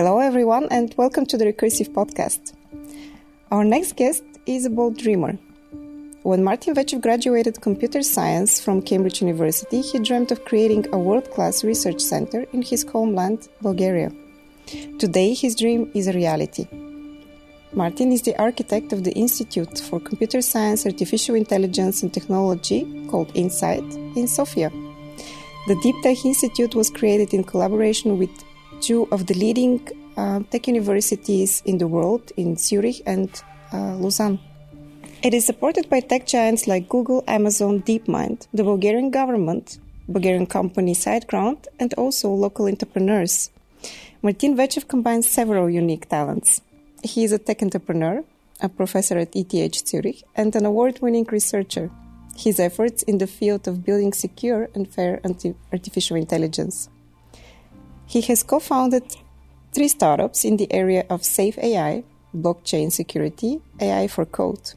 Hello, everyone, and welcome to the Recursive Podcast. Our next guest is a bold dreamer. When Martin Vechev graduated computer science from Cambridge University, he dreamed of creating a world class research center in his homeland, Bulgaria. Today, his dream is a reality. Martin is the architect of the Institute for Computer Science, Artificial Intelligence and Technology, called INSAIT, in Sofia. The Deep Tech Institute was created in collaboration with two of the leading uh, tech universities in the world, in Zurich and uh, Lausanne. It is supported by tech giants like Google, Amazon, DeepMind, the Bulgarian government, Bulgarian company SiteGround, and also local entrepreneurs. Martin Vechev combines several unique talents. He is a tech entrepreneur, a professor at ETH Zurich, and an award winning researcher. His efforts in the field of building secure and fair artificial intelligence. He has co founded three startups in the area of safe AI, blockchain security, AI for code.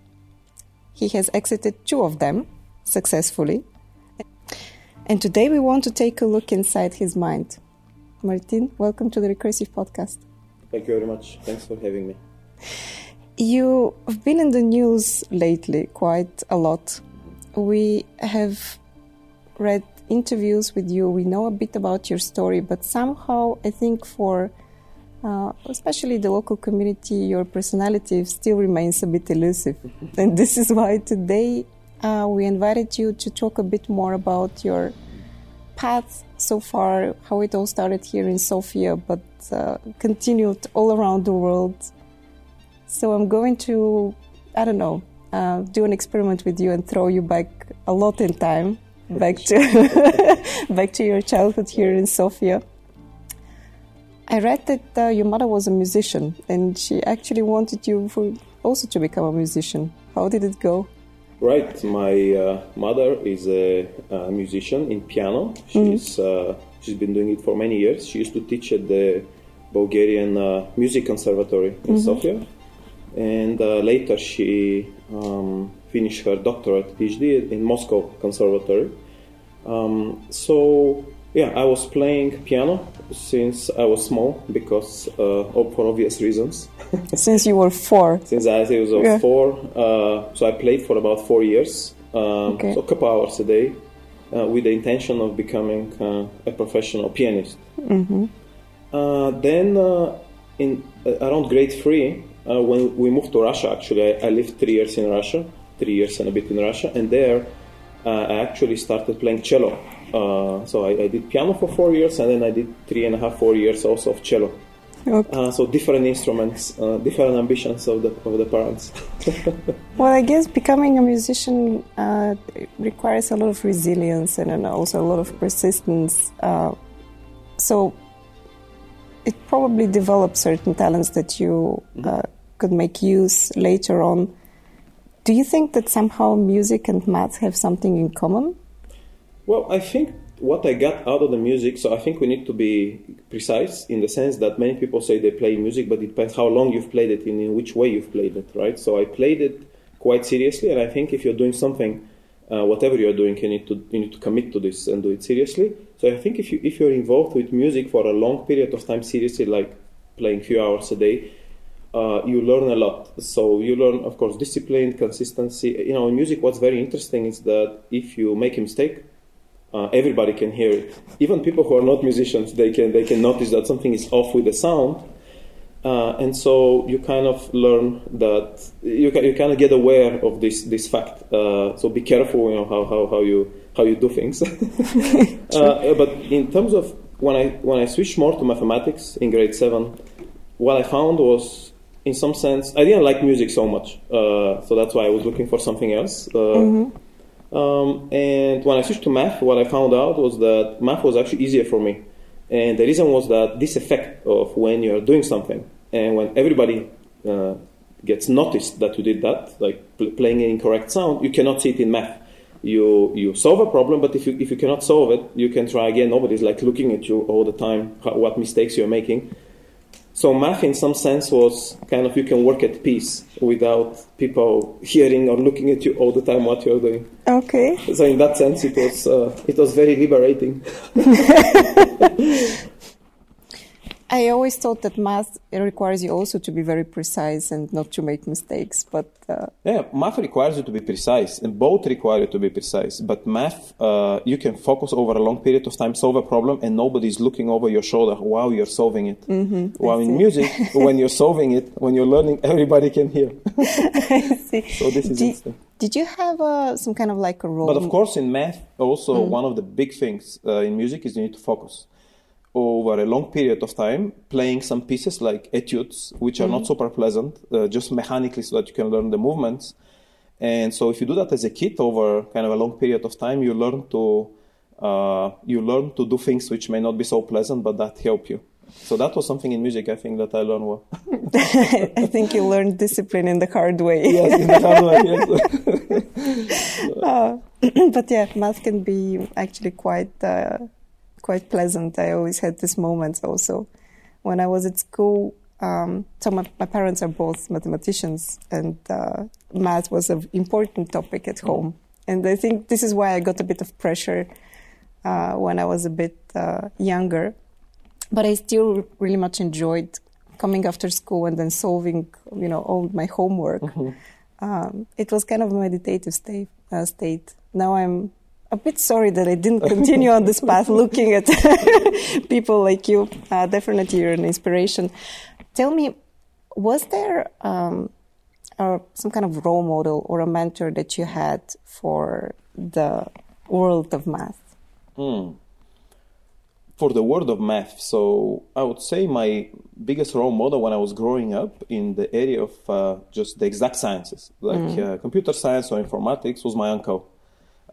He has exited two of them successfully. And today we want to take a look inside his mind. Martin, welcome to the Recursive Podcast. Thank you very much. Thanks for having me. You have been in the news lately quite a lot. We have read interviews with you. We know a bit about your story, but somehow I think for uh, especially the local community, your personality still remains a bit elusive. and this is why today uh, we invited you to talk a bit more about your path so far, how it all started here in Sofia, but uh, continued all around the world. So I'm going to, I don't know, uh, do an experiment with you and throw you back a lot in time, back to back to your childhood here in Sofia. I read that uh, your mother was a musician, and she actually wanted you for also to become a musician. How did it go? Right, my uh, mother is a, a, musician in piano. She's mm-hmm. uh, she's been doing it for many years. She used to teach at the Bulgarian uh, Music Conservatory in mm-hmm. Sofia, and uh, later she um, finished her doctorate PhD in Moscow Conservatory. Um, so yeah, I was playing piano since I was small because uh, for obvious reasons. since you were four. Since I was yeah. four, uh, so I played for about four years, um, okay. so a couple hours a day, uh, with the intention of becoming uh, a professional pianist. Mm-hmm. Uh, then, uh, in around grade three, when we moved to Russia, actually, I, I, lived three years in Russia, three years and a bit in Russia, and there I actually started playing cello. Uh, so I, I, did piano for four years, and then I did three and a half, four years also of cello. Okay. Uh, so different instruments, uh, different ambitions of the of the parents. well, I guess becoming a musician uh, requires a lot of resilience and also a lot of persistence. Uh, so it probably develops certain talents that you could make use later on. Do you think that somehow music and math have something in common? Well, I think what I got out of the music, so I think we need to be precise in the sense that many people say they play music, but it depends how long you've played it and in which way you've played it, right? So I played it quite seriously, and I think if you're doing something, uh, whatever you're doing, you need to you need to commit to this and do it seriously. So I think if you if you're involved with music for a long period of time seriously, like playing few hours a day, uh, you learn a lot. So you learn, of course, discipline, consistency. You know, in music, what's very interesting is that if you make a mistake uh, everybody can hear it. Even people who are not musicians, they can they can notice that something is off with the sound, uh, and so you kind of learn that you can, you kind of get aware of this this fact. Uh, so be careful, you know how, how, how you how you do things. Uh, but in terms of when I when I switched more to mathematics in grade seven, what I found was in some sense I didn't like music so much, uh, so that's why I was looking for something else. Uh, mm-hmm um, and when I switched to math, what I found out was that math was actually easier for me. And the reason was that this effect of when you're doing something and when everybody uh, gets noticed that you did that, like pl- playing an incorrect sound, you cannot see it in math. You, you solve a problem, but if you, if you cannot solve it, you can try again. Nobody's like looking at you all the time, how, what mistakes you're making. So math, in some sense, was kind of you can work at peace without people hearing or looking at you all the time what you're doing. Okay. So in that sense, it was uh, it was very liberating. I always thought that math requires you also to be very precise and not to make mistakes. But uh, yeah, math requires you to be precise, and both require you to be precise. But math, uh, you can focus over a long period of time, solve a problem, and nobody's looking over your shoulder while you're solving it. Mm-hmm, while in music, when you're solving it, when you're learning, everybody can hear. I see. So this is did, did you have uh, some kind of like a role? But of course, in math, also one of the big things uh, in music is you need to focus over a long period of time, playing some pieces like etudes, which are not super pleasant, uh, just mechanically so that you can learn the movements. And so, if you do that as a kid over kind of a long period of time, you learn to uh, you learn to do things which may not be so pleasant, but that help you. So that was something in music I think that I learned well. I think you learned discipline in the hard way. yes, in the hard way, yes. Uh, but yeah, math can be actually quite uh, quite pleasant. I always had these moments also when I was at school. Um, so my, my parents are both mathematicians, and uh, math was an important topic at home. And I think this is why I got a bit of pressure uh, when I was a bit uh, younger. But I still really much enjoyed coming after school and then solving, you know, all my homework. Um, it was kind of a meditative state. Uh, state. Now I'm a bit sorry that I didn't continue on this path looking at people like you. Uh, definitely, you're an inspiration. Tell me, was there um, uh, some kind of role model or a mentor that you had for the world of math? Hmm. For the world of math, so I would say my biggest role model when I was growing up in the area of uh, just the exact sciences, like uh, computer science or informatics, was my uncle.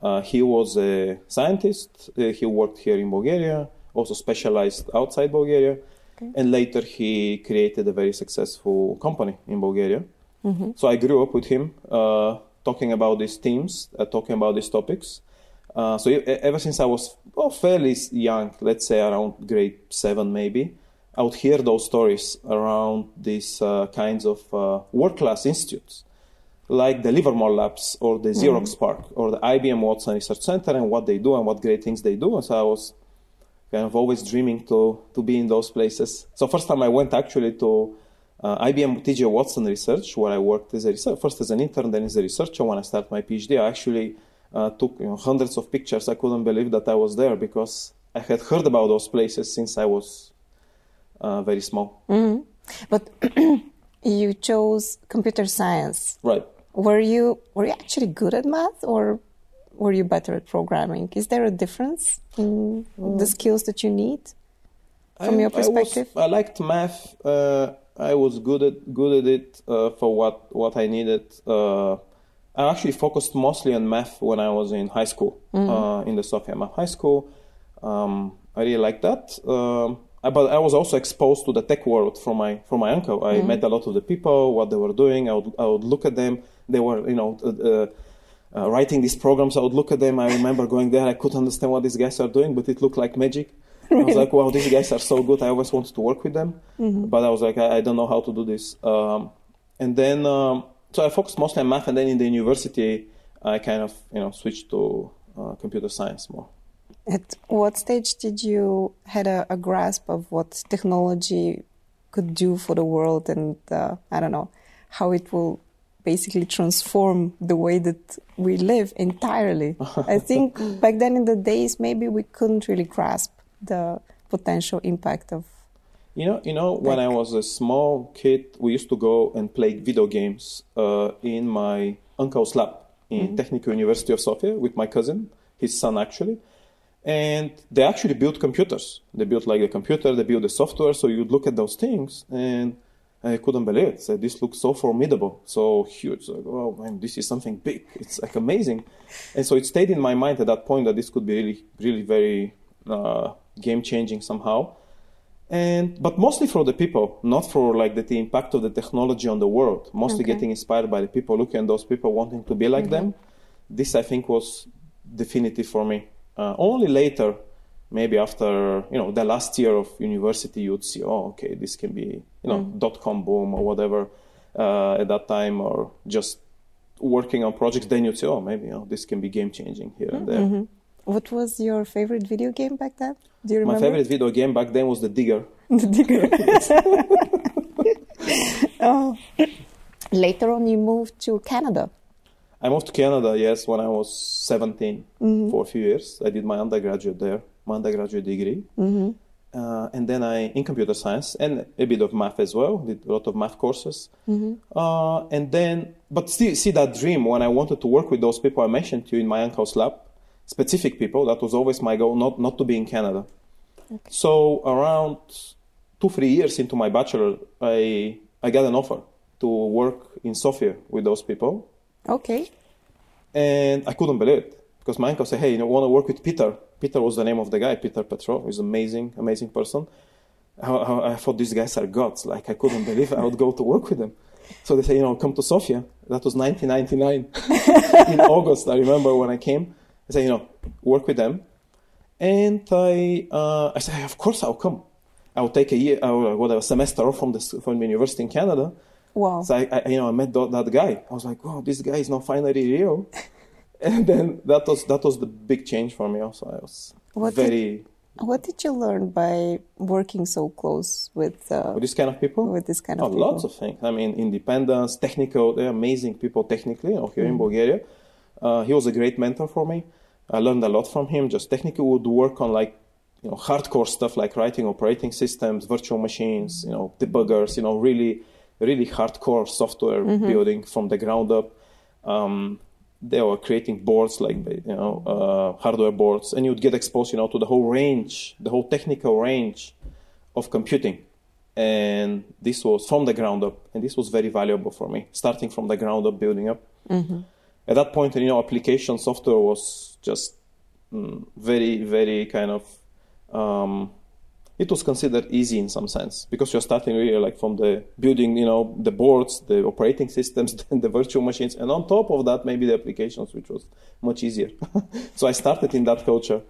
Uh, he was a scientist. Uh, he worked here in Bulgaria, also specialized outside Bulgaria, and later he created a very successful company in Bulgaria. So I grew up with him, uh, talking about these themes, uh, talking about these topics. Uh, so ever since I was well, fairly young, let's say around grade seven maybe, I would hear those stories around these uh, kinds of uh, world-class institutes, like the Livermore Labs or the Xerox PARC or the IBM Watson Research Center and what they do and what great things they do. And so I was kind of always dreaming to to be in those places. So first time I went actually to uh, IBM TJ Watson Research, where I worked as a research, first as an intern, then as a researcher. When I started my PhD, I actually uh, took you know, hundreds of pictures. I couldn't believe that I was there because I had heard about those places since I was uh, very small. But you chose computer science. Right. Were you were you actually good at math, or were you better at programming? Is there a difference in the skills that you need from I- your I was- perspective? I, liked math. Uh, I was good at good at it uh, for what what I needed. Uh, I actually focused mostly on math when I was in high school, uh, in the Sofia Math High School. Um, I really liked that. Um, I- but I was also exposed to the tech world from my from my uncle. I met a lot of the people, what they were doing. I would I would look at them. They were you know. Uh, uh, uh, writing these programs, I would look at them. I remember going there. I couldn't understand what these guys are doing, but it looked like magic. I was like, wow, these guys are so good. I always wanted to work with them. But I was like, I, I don't know how to do this. Um, and then, um, so I focused mostly on math. And then in the university, I kind of, you know, switched to uh, computer science more. At what stage did you had a, a grasp of what technology could do for the world, and uh, I don't know how it will basically transform the way that we live entirely? I think back then in the days, maybe we couldn't really grasp the potential impact of. You know, you know, when I was a small kid, we used to go and play video games uh, in my uncle's lab in Technical University of Sofia with my cousin, his son actually. And they actually built computers. They built like a computer, they built the software. So you'd look at those things and I couldn't believe it. So this looks so formidable, so huge. Like, oh man, this is something big. It's like amazing. And so it stayed in my mind at that point that this could be really, really very uh, game changing somehow and but mostly for the people not for like the, the impact of the technology on the world mostly Okay. getting inspired by the people looking at those people wanting to be like them this i think was definitive for me uh, only later maybe after you know the last year of university you'd see oh okay this can be you know mm. dot com boom or whatever uh, at that time or just working on projects then you'd say oh maybe you know this can be game changing here and there mm-hmm. What was your favorite video game back then? Do you remember My favorite video game back then was The Digger. The digger. oh. Later on, you moved to Canada. I moved to Canada, yes, when I was 17 mm-hmm. for a few years. I did my undergraduate there, my undergraduate degree. Mm-hmm. Uh, and then I, in computer science and a bit of math as well, did a lot of math courses. Uh, and then, but still see that dream when I wanted to work with those people I mentioned to you in my uncle's lab, specific people, that was always my goal, not, not to be in Canada. So around two, three years into my bachelor, I, I got an offer to work in Sofia with those people. Okay. And I couldn't believe it because my uncle said, "Hey, you know, want to work with Peter?" Peter was the name of the guy. Peter Petrov is amazing, amazing person. I, I, I thought these guys are gods. Like I couldn't believe I would go to work with them. So they say, you know, come to Sofia. That was 1999 in August. I remember when I came. I said, you know, work with them. And I, uh, I said, of course I'll come. I'll take a year, or whatever, semester off from the from the university in Canada. Wow. So I, I you know, I met that, that guy. I was like, wow, this guy is now finally real. and then that was that was the big change for me. Also, I was What did- very What did you learn by working so close with uh, with this kind of people. with this kind Oh, of people? lots of things. I mean, independence, technical. They're amazing people technically. Here in Mm-hmm. Bulgaria, uh, he was a great mentor for me. I learned a lot from him. Just technically would work on like you know hardcore stuff like writing operating systems, virtual machines, you know debuggers. You know, really really hardcore software Mm-hmm. building from the ground up. Um, they were creating boards like you know uh, hardware boards, and you would get exposed you know to the whole range, the whole technical range of computing. And this was from the ground up and this was very valuable for me starting from the ground up building up. At that point you know application software was just mm, very very kind of um, it was considered easy in some sense because you're starting really like from the building you know the boards the operating systems then the virtual machines and on top of that maybe the applications which was much easier. So i started in that culture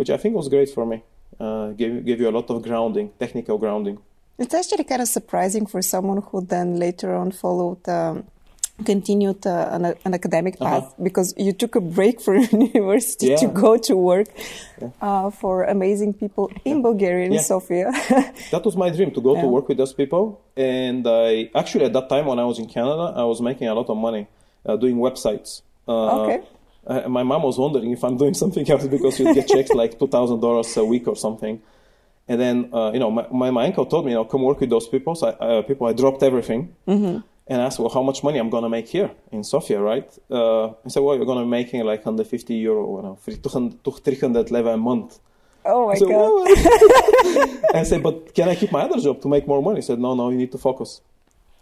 which i think was great for me. Uh, gave, gave you a lot of grounding technical grounding. It's actually kind of surprising for someone who then later on followed, um, continued uh, an, an academic path because you took a break from university to Uh-huh. Go to work uh, for amazing people in Bulgaria, in Yeah. Sofia. that was my dream to go to work with those people. And i actually at that time when i was in canada i was making a lot of money uh, doing websites. Uh, Okay. my mom was wondering if i'm doing something else because you'd get checks like $2000 a week or something. And then uh, you know my, my, my uncle told me you know come work with those people. So I, uh, people i dropped everything and asked well how much money i'm going to make here in sofia right uh, i said well you're going to be making like 150 euro you know, 300 300 leva a month oh my I said, God. "Well, I said, but can I keep my other job to make more money? He said, no, no, you need to focus.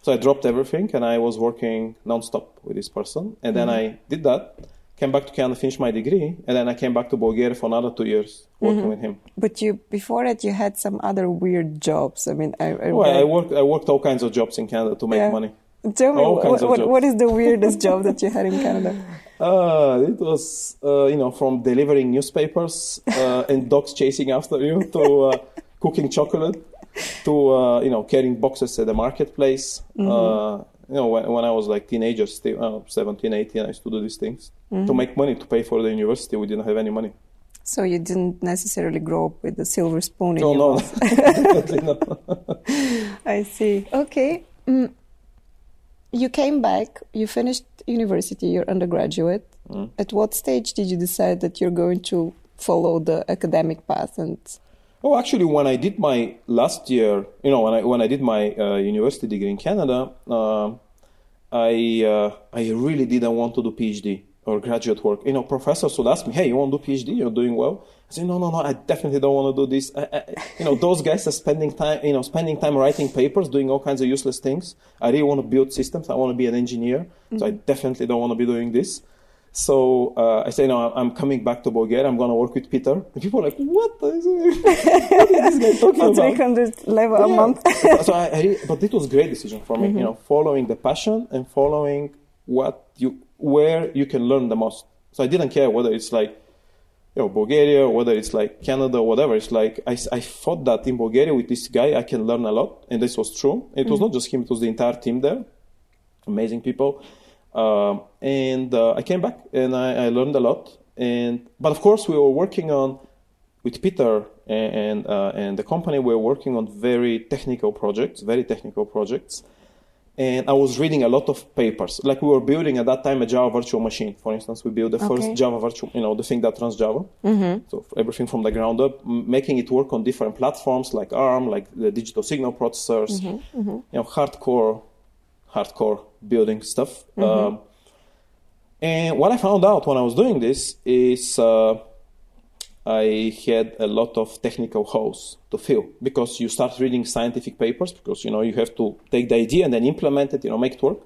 So I dropped everything and I was working nonstop with this person. And then I did that, came back to Canada, finished my degree, and then I came back to Bulgaria for another two years working with him. But you before that you had some other weird jobs. I mean, I, I, Well, I worked, I worked all kinds of jobs in Canada to make Yeah. money. Tell me what, what, is the weirdest job that you had in Canada? Uh, it was, uh, you know, from delivering newspapers uh, and dogs chasing after you to uh, cooking chocolate to, uh, you know, carrying boxes at the marketplace. Uh, you know, when, when I was like teenager, still uh, 17, 18, I used to do these things to make money to pay for the university. We didn't have any money. So you didn't necessarily grow up with a silver spoon in No, your no, mouth. I see. Okay. Mm. You came back, you finished university, you're undergraduate. Mm. At what stage did you decide that you're going to follow the academic path and Oh, actually, when I did my last year, you know, when I when I did my uh, university degree in Canada, um I uh, I really didn't want to do PhD or graduate work. You know, professors would ask me, "Hey, you want to do PhD? You're doing well." I say, "No, no, no. I definitely don't want to do this." I, I, you know, those guys are spending time, you know, spending time writing papers, doing all kinds of useless things. I really want to build systems. I want to be an engineer, so I definitely don't want to be doing this. So uh, I say, no, I'm coming back to Bulgaria. I'm going to work with Peter. And people are like, what is, what is this guy talking about? 300 leva a month? so I, I but it was a great decision for me, you know, following the passion and following what you, where you can learn the most. So I didn't care whether it's like, you know, Bulgaria, whether it's like Canada, whatever. It's like I, I thought that in Bulgaria with this guy I can learn a lot, and this was true. It was not just him; it was the entire team there, amazing people. Um, and uh, I came back and I, I learned a lot. and but of course we were working on with Peter and and, uh, and the company. We were working on very technical projects, very technical projects. And I was reading a lot of papers. Like we were building at that time a Java virtual machine. For instance, we built the Okay. first Java virtual, you know, the thing that runs Java. Mm-hmm. So everything from the ground up, making it work on different platforms like ARM, like the digital signal processors, Mm-hmm. you know, hardcore, hardcore building stuff. Um, and what I found out when I was doing this is uh, I had a lot of technical holes to fill because you start reading scientific papers because you know you have to take the idea and then implement it, you know, make it work.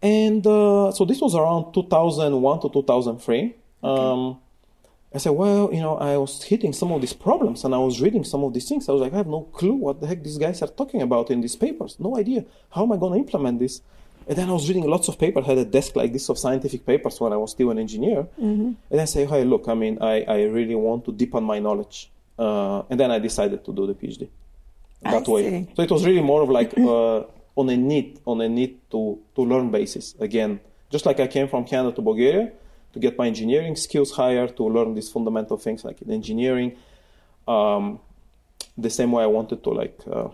And uh, so this was around 2001 to 2003. Um, I said, well, you know, I was hitting some of these problems and I was reading some of these things. I was like, I have no clue what the heck these guys are talking about in these papers. No idea. How am I going to implement this? And then I was reading lots of papers. I had a desk like this of scientific papers when I was still an engineer. And I say, hey, look, I mean, I, I really want to deepen my knowledge. Uh, and then I decided to do the PhD I that way. see. So it was really more of like uh, on a need, on a need to, to learn basis. Again, just like I came from Canada to Bulgaria to get my engineering skills higher, to learn these fundamental things like in engineering. Um, the same way I wanted to like, uh,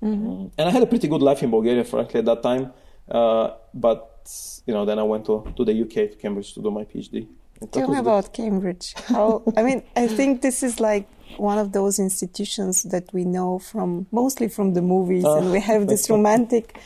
and I had a pretty good life in Bulgaria, frankly, at that time. Uh, but you know, then I went to, to the UK, to Cambridge, to do my PhD. And Tell me about Cambridge. How? I mean, I think this is like one of those institutions that we know from mostly from the movies, and we have this romantic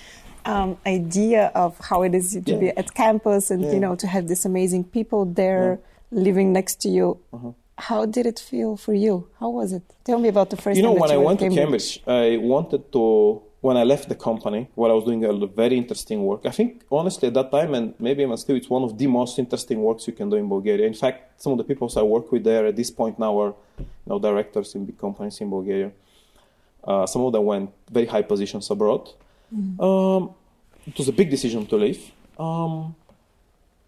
um, idea of how it is to be at campus, and Yeah. you know to have these amazing people there living next to you. Uh-huh. How did it feel for you? How was it? Tell me about the first. you know time when i you were went to cambridge i wanted to when i left the company while i was doing a very interesting work. I think honestly at that time and maybe even still it's one of the most interesting works you can do in bulgaria. In fact some of the people i work with there at this point now are you know directors in big companies in bulgaria. Uh, some of them went very high positions abroad. Um, it was a big decision to leave. Um,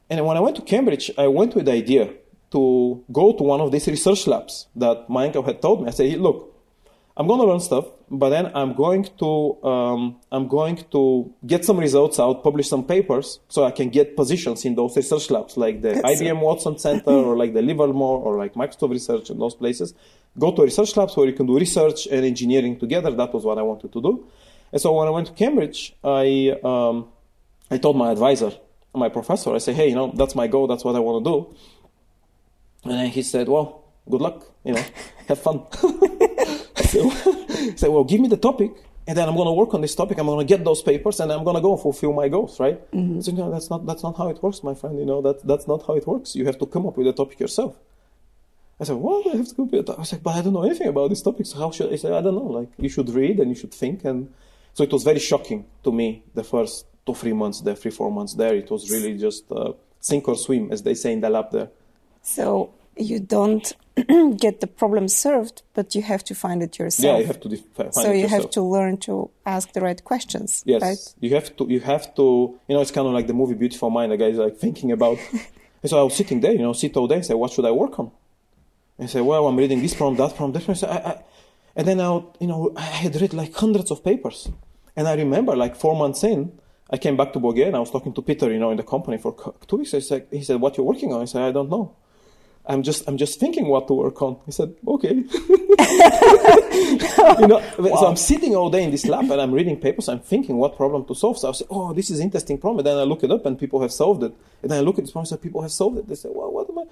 and when I went to Cambridge, I went with the idea to go to one of these research labs that my uncle had told me. I said, "Hey, "Look, I'm going to learn stuff, but then I'm going to um, I'm going to get some results out, publish some papers, so I can get positions in those research labs, like the That's- IBM Watson Center or like the Livermore or like Microsoft Research and those places. Go to research labs where you can do research and engineering together. That was what I wanted to do. And so when I went to Cambridge, I um, I told my advisor, my professor, I said, hey, you know, that's my goal, that's what I want to do. And then he said, well, good luck, you know, have fun. Said, well, said, give me the topic, and then I'm going to work on this topic. I'm going to get those papers, and I'm going to go and fulfill my goals, right? I said, no, that's not, that's not how it works, my friend. You know, that, that's not how it works. You have to come up with a topic yourself. I said, well, I have to come up with a topic. I said, but I don't know anything about this topic, so how should I say, I don't know, like, you should read and you should think. And so it was very shocking to me the first two, three months there, three, four months there. It was really just uh, sink or swim, as they say in the lab there. So you don't get the problem served, but you have to find it yourself. Yeah, you have to def- find so it you yourself. have to learn to ask the right questions. Yes, Right? you have to. You have to. You know, it's kind of like the movie Beautiful Mind. The guy's like thinking about. so I was sitting there, you know, sit all day and say, what should I work on? And say, well, I'm reading this from that from that. from. So I, I, and then I, would, you know, I had read like hundreds of papers, and I remember like four months in, I came back to Bulgaria and I was talking to Peter, you know, in the company for two weeks. I said, he said, what you're working on? I said, I don't know. I'm just I'm just thinking what to work on. He said, okay. you know, so I'm sitting all day in this lab and I'm reading papers. I'm thinking what problem to solve. So I say, oh, this is an interesting problem. And then I look it up and people have solved it. And then I look at this problem and say, people have solved it. They say, well, what am I?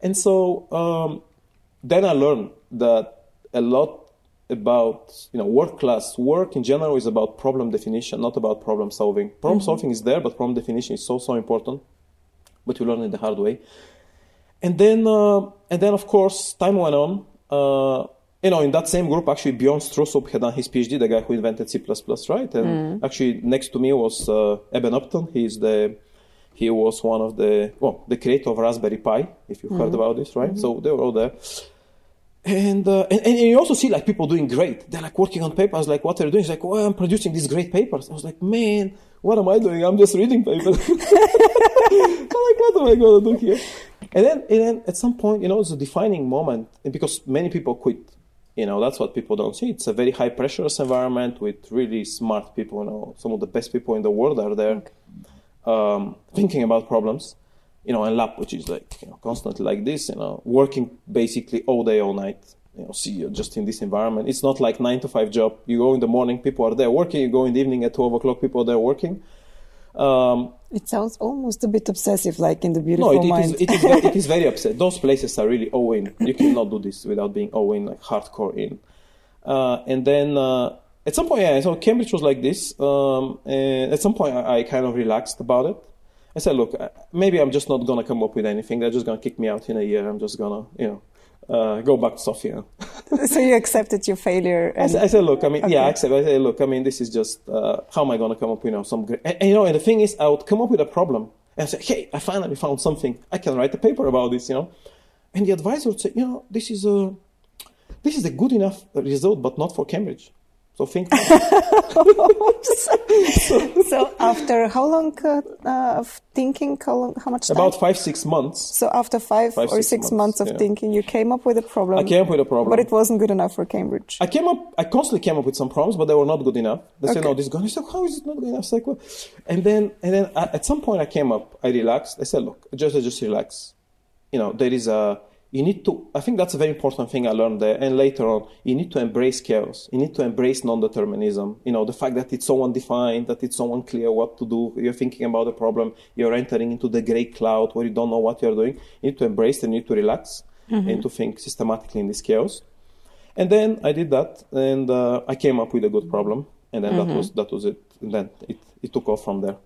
And so um, then I learned that a lot about you know work class work in general is about problem definition, not about problem solving. Problem solving is there, but problem definition is so so important. But you learn it the hard way. And then, uh, and then, of course, time went on. Uh, you know, in that same group, actually, Bjarne Stroustrup had done his PhD, the guy who invented C++, right? And actually, next to me was uh, Eben Upton. He's the he was one of the well, the creator of Raspberry Pi. If you've heard about this, right? So they were all there. And, uh, and and you also see like people doing great. They're like working on papers. Like what they're doing is like, well, I'm producing these great papers. I was like, man, what am I doing? I'm just reading papers. I'm like, what am I going to do here? And then, and then at some point, you know, it's a defining moment because many people quit. You know, that's what people don't see. It's a very high pressurous environment with really smart people. You know, some of the best people in the world are there um, thinking about problems. you know, and lab, which is like, you know, constantly like this, you know, working basically all day, all night. You know, see you're just in this environment. It's not like nine to five job. You go in the morning, people are there working. You go in the evening at 12 o'clock, people are there working. Um, it sounds almost a bit obsessive, like in the beautiful no, it, mind. it, is, it, is, it is very upset. Those places are really all in. You cannot do this without being all in, like hardcore in. Uh, and then uh, at some point, yeah, so Cambridge was like this. Um, and at some point, I, I, kind of relaxed about it. I said, look, uh, maybe I'm just not gonna come up with anything. They're just gonna kick me out in a year. I'm just gonna, you know, uh, go back to Sofia. so you accepted your failure. I, said, I, said, look, I mean, okay. yeah, I accept. I said, look, I mean, this is just uh, how am I gonna come up with you know some great, and, and, you know, and the thing is, I would come up with a problem and say, hey, I finally found something. I can write a paper about this, you know, and the advisor would say, you know, this is a this is a good enough result, but not for Cambridge. So think. so, after how long uh, of thinking? How long? How much time? About five six months. So after five, five or six, six months, months, of yeah. thinking, you came up with a problem. I came up with a problem, but it wasn't good enough for Cambridge. I came up. I constantly came up with some problems, but they were not good enough. They okay. said, "No, this is good." I said, "How is it not good enough?" Like, well, and then and then at some point, I came up. I relaxed. I said, "Look, just just relax. You know, there is a." you need to i think that's a very important thing i learned there and later on you need to embrace chaos. You need to embrace non-determinism. You know the fact that it's so undefined that it's so unclear what to do. You're thinking about a problem. You're entering into the gray cloud where you don't know what you're doing. You need to embrace and you need to relax mm-hmm. and to think systematically in this chaos. And then i did that and uh, i came up with a good problem and then mm-hmm. that was that was it. And then it, it took off from there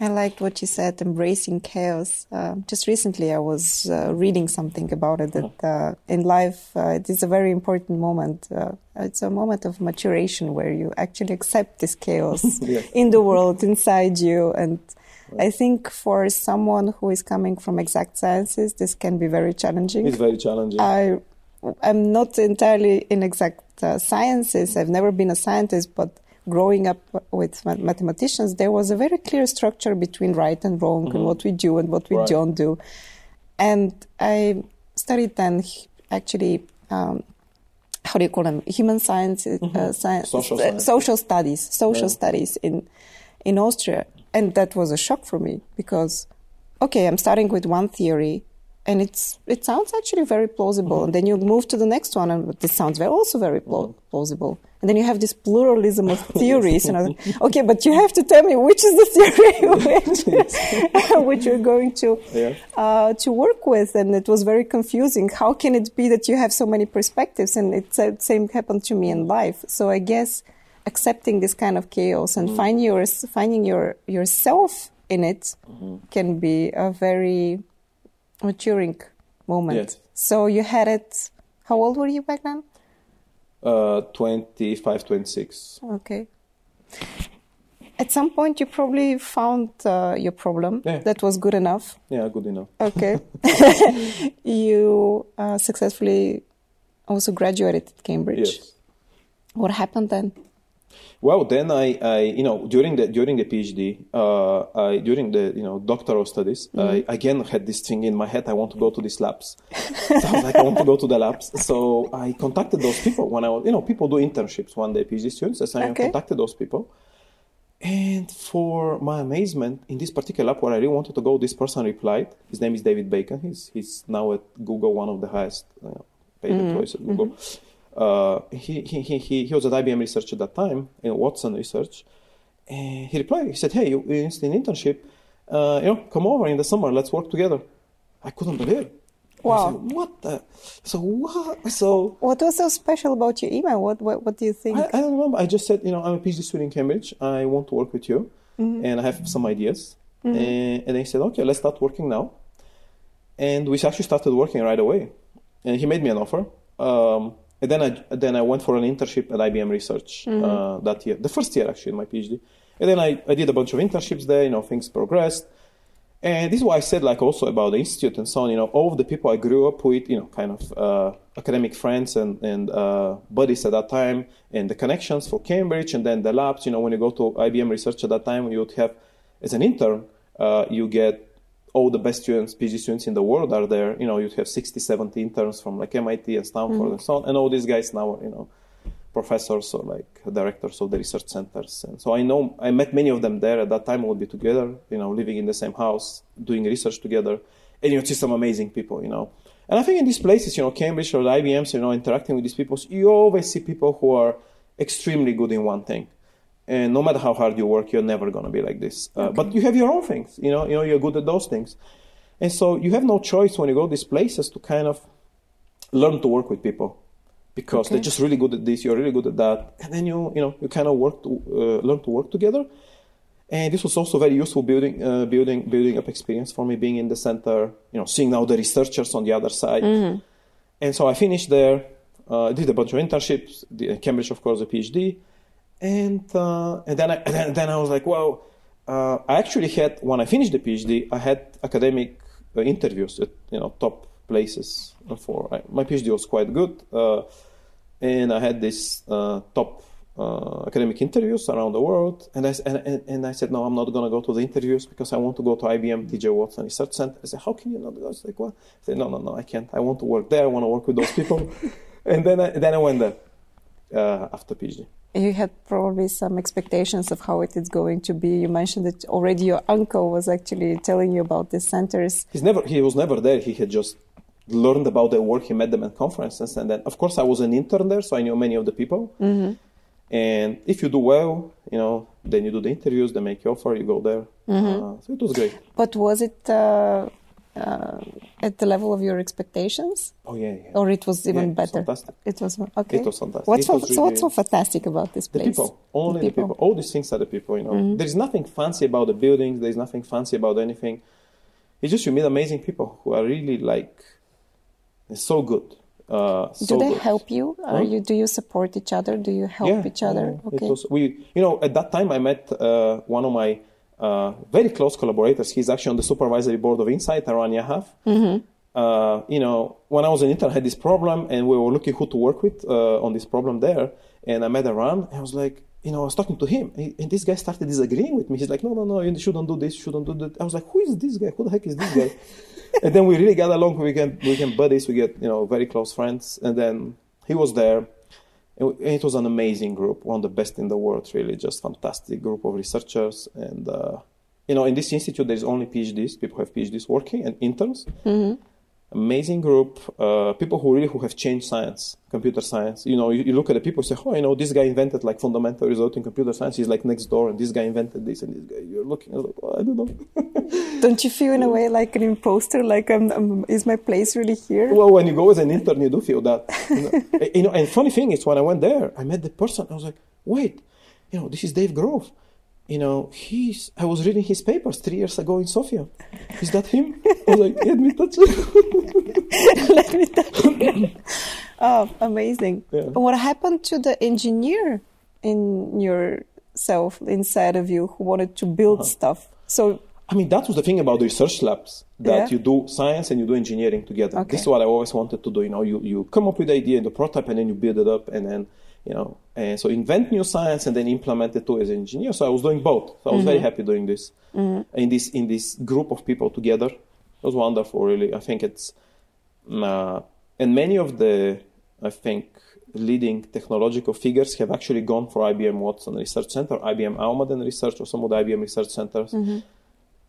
I liked what you said, embracing chaos. Uh, just recently, I was uh, reading something about it that uh, in life uh, it is a very important moment. Uh, it's a moment of maturation where you actually accept this chaos yes. in the world inside you. And. I think for someone who is coming from exact sciences, this can be very challenging. It's very challenging. I, I'm not entirely in exact uh, sciences. I've never been a scientist, but growing up with mathematicians, there was a very clear structure between right and wrong mm-hmm. and what we do and what we right. don't do. And I studied then actually, um, how do you call them? Human science, uh, mm-hmm. uh, science, social, uh, social, studies, social yeah. studies in in Austria, and that was a shock for me because, okay, I'm starting with one theory, and it's it sounds actually very plausible, mm-hmm. and then you move to the next one, and this sounds very also very mm-hmm. plausible and then you have this pluralism of theories. and okay, but you have to tell me which is the theory which, which you're going to yeah. uh, to work with. And it was very confusing. How can it be that you have so many perspectives? And it's the same happened to me in life. So I guess accepting this kind of chaos and mm. finding your finding your yourself in it mm-hmm. can be a very maturing moment. Yes. So you had it. How old were you back then? Uh, 25, 26. Okay. At some point, you probably found uh, your problem yeah. that was good enough. Yeah, good enough. Okay. you uh, successfully also graduated at Cambridge. Yes. What happened then? Well, then I, I, you know, during the during the PhD, uh, I, during the you know doctoral studies, mm-hmm. I again had this thing in my head. I want to go to these labs. so I was like, I want to go to the labs. So I contacted those people when I was, you know, people do internships one day, PhD students. So I okay. contacted those people. And for my amazement, in this particular lab where I really wanted to go, this person replied. His name is David Bacon. He's he's now at Google, one of the highest uh, paid mm-hmm. employees at Google. Mm-hmm uh, he, he, he, he was at IBM Research at that time, in Watson Research. And he replied, he said, hey, you, you're in an internship, uh, you know, come over in the summer, let's work together. I couldn't believe it. Wow. Said, what the? So what? So what was so special about your email? What what, what do you think? I, I don't remember. I just said, you know, I'm a PhD student in Cambridge. I want to work with you, mm-hmm. and I have some ideas. Mm-hmm. And, and he said, okay, let's start working now. And we actually started working right away. And he made me an offer. Um, and then I then I went for an internship at IBM Research mm-hmm. uh, that year, the first year actually in my PhD. And then I, I did a bunch of internships there. You know, things progressed. And this is why I said, like, also about the institute and so on. You know, all of the people I grew up with, you know, kind of uh, academic friends and and uh, buddies at that time, and the connections for Cambridge, and then the labs. You know, when you go to IBM Research at that time, you would have, as an intern, uh, you get all the best students, PhD students in the world are there. You know, you'd have 60, 70 interns from like MIT and Stanford mm-hmm. and so on. And all these guys now are, you know, professors or like directors of the research centers. And so I know I met many of them there at that time. We would be together, you know, living in the same house, doing research together, and you know, just some amazing people, you know. And I think in these places, you know, Cambridge or the IBMs, you know, interacting with these people, you always see people who are extremely good in one thing. And no matter how hard you work, you're never going to be like this. Uh, okay. But you have your own things, you know, you know, you're good at those things. And so you have no choice when you go to these places to kind of learn to work with people because okay. they're just really good at this, you're really good at that. And then you, you know, you kind of work to, uh, learn to work together. And this was also very useful building, uh, building, building up experience for me being in the center, you know, seeing now the researchers on the other side. Mm-hmm. And so I finished there, uh, did a bunch of internships, did Cambridge, of course, a PhD. And, uh, and then, I, and then, then I was like, well, uh, I actually had, when I finished the PhD, I had academic uh, interviews at, you know, top places for, my PhD was quite good. Uh, and I had this top uh, academic interviews around the world. And I, and, and I said, no, I'm not going to go to the interviews because I want to go to IBM TJ Watson Research Center. I said, how can you not go? I was like, what? I said, no, no, no, I can't. I want to work there. I want to work with those people. and then I, then I went there uh, after PhD. You had probably some expectations of how it is going to be. You mentioned that already your uncle was actually telling you about these centers. He's never, he was never there. He had just learned about their work. He met them at conferences. And then, of course, I was an intern there, so I knew many of the people. Mm-hmm. And if you do well, you know, then you do the interviews, they make you offer, you go there. Mm-hmm. Uh, so it was great. But was it uh, uh, at the level of your expectations? Oh yeah, yeah. Or it was even yeah, better. Fantastic. It was okay. It was fantastic. What's, was so, really, so what's so fantastic about this place? The people, only the people. the people. All these things are the people. You know, mm-hmm. there is nothing fancy about the buildings. There is nothing fancy about anything. It's just you meet amazing people who are really like so good. Uh, so do they good. help you? Are you do you support each other? Do you help yeah, each other? Okay. Was, we, you know, at that time I met uh, one of my uh, very close collaborators. He's actually on the supervisory board of INSAIT, Eran Yahav. Mm-hmm. Uh, you know, when I was an intern, I had this problem, and we were looking who to work with uh, on this problem there. And I met Eran, and I was like, you know, I was talking to him, and this guy started disagreeing with me. He's like, no, no, no, you shouldn't do this, you shouldn't do that. I was like, who is this guy? Who the heck is this guy? and then we really got along. We became, we became buddies. We get, you know, very close friends. And then he was there. It was an amazing group, one of the best in the world, really, just fantastic group of researchers. And, uh, you know, in this institute, there's only PhDs. People have PhDs working and interns. Mm-hmm amazing group, uh, people who really who have changed science, computer science. You know, you, you, look at the people, say, oh, you know, this guy invented like fundamental result in computer science. He's like next door, and this guy invented this, and this guy. You're looking, like, oh, I don't know. don't you feel in a way like an imposter? Like, um, um, is my place really here? Well, when you go as an intern, you do feel that. You know, you know and funny thing is, when I went there, I met the person. I was like, wait, you know, this is Dave Grove you know, he's, I was reading his papers three years ago in Sofia. Is that him? I was like, let me touch it. let me touch it. oh, amazing. Yeah. What happened to the engineer in yourself, inside of you, who wanted to build uh-huh. stuff? So, I mean, that was the thing about the research labs that yeah. you do science and you do engineering together. Okay. This is what I always wanted to do. You know, you, you come up with the idea and the prototype and then you build it up and then you know, and so invent new science and then implement it too as an engineer. So I was doing both. So I was mm-hmm. very happy doing this mm-hmm. in this in this group of people together. It was wonderful, really. I think it's uh, and many of the I think leading technological figures have actually gone for IBM Watson Research Center, IBM Almaden Research, or some of the IBM research centers. Mm-hmm.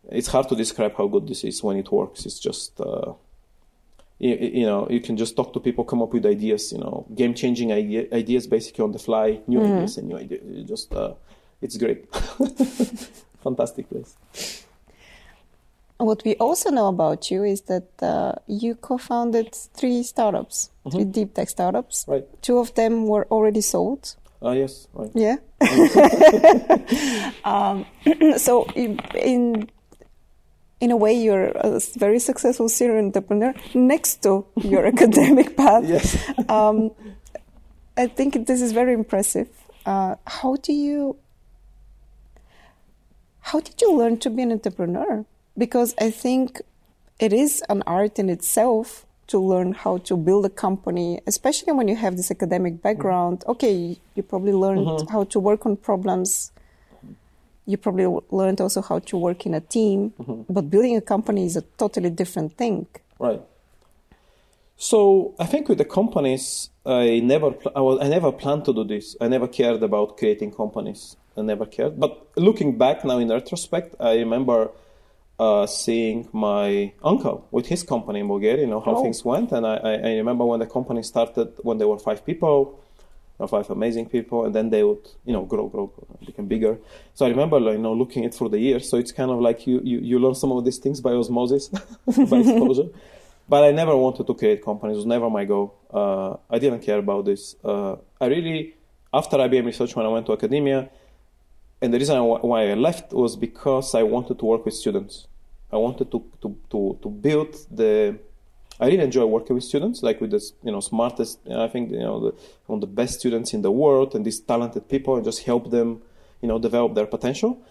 It's hard to describe how good this is when it works. It's just uh, you, you, know you can just talk to people come up with ideas you know game changing idea, ideas basically on the fly new mm-hmm. ideas and new ideas just uh, it's great. Fantastic place. What we also know about you is that uh, you co-founded three startups mm-hmm. three deep tech startups. Right. Two of them were already sold. Uh, yes right. Yeah. Um, so in, in in a way, you're a very successful serial entrepreneur next to your academic path. Yes. Um, I think this is very impressive. Uh, how do you? How did you learn to be an entrepreneur? Because I think it is an art in itself to learn how to build a company, especially when you have this academic background. Okay, you probably learned mm-hmm. how to work on problems you probably learned also how to work in a team, mm-hmm. but building a company is a totally different thing. Right. So I think with the companies, I never, pl- I, was, I never planned to do this. I never cared about creating companies. I never cared. But looking back now in retrospect, I remember uh, seeing my uncle with his company in Bulgaria, you know, how Oh. things went. And I, I, I remember when the company started, when there were five people, know, five amazing people, and then they would, you know, grow, grow, grow, become bigger. So I remember, you know, looking it through the years. So it's kind of like you, you, you learn some of these things by osmosis, by exposure. But I never wanted to create companies. It was never my goal. Uh, I didn't care about this. Uh, I really, after IBM Research, when I went to academia, and the reason why I left was because I wanted to work with students. I wanted to, to, to, to build the. I really enjoy working with students, like with the you know smartest. You know, I think you know the, one of the best students in the world, and these talented people, and just help them, you know, develop their potential.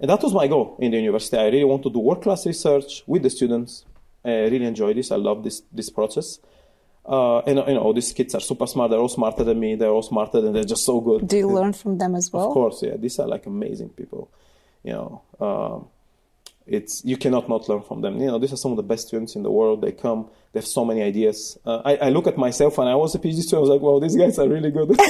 And that was my goal in the university. I really want to do world class research with the students. I really enjoy this. I love this this process. Uh, and you know, these kids are super smart. They're all smarter than me. They're all smarter, and they're just so good. Do you learn from them as well? Of course, yeah. These are like amazing people. You know, um, it's you cannot not learn from them. You know, these are some of the best students in the world. They come, they have so many ideas. Uh, I, I look at myself when I was a PhD student. I was like, wow, these guys are really good.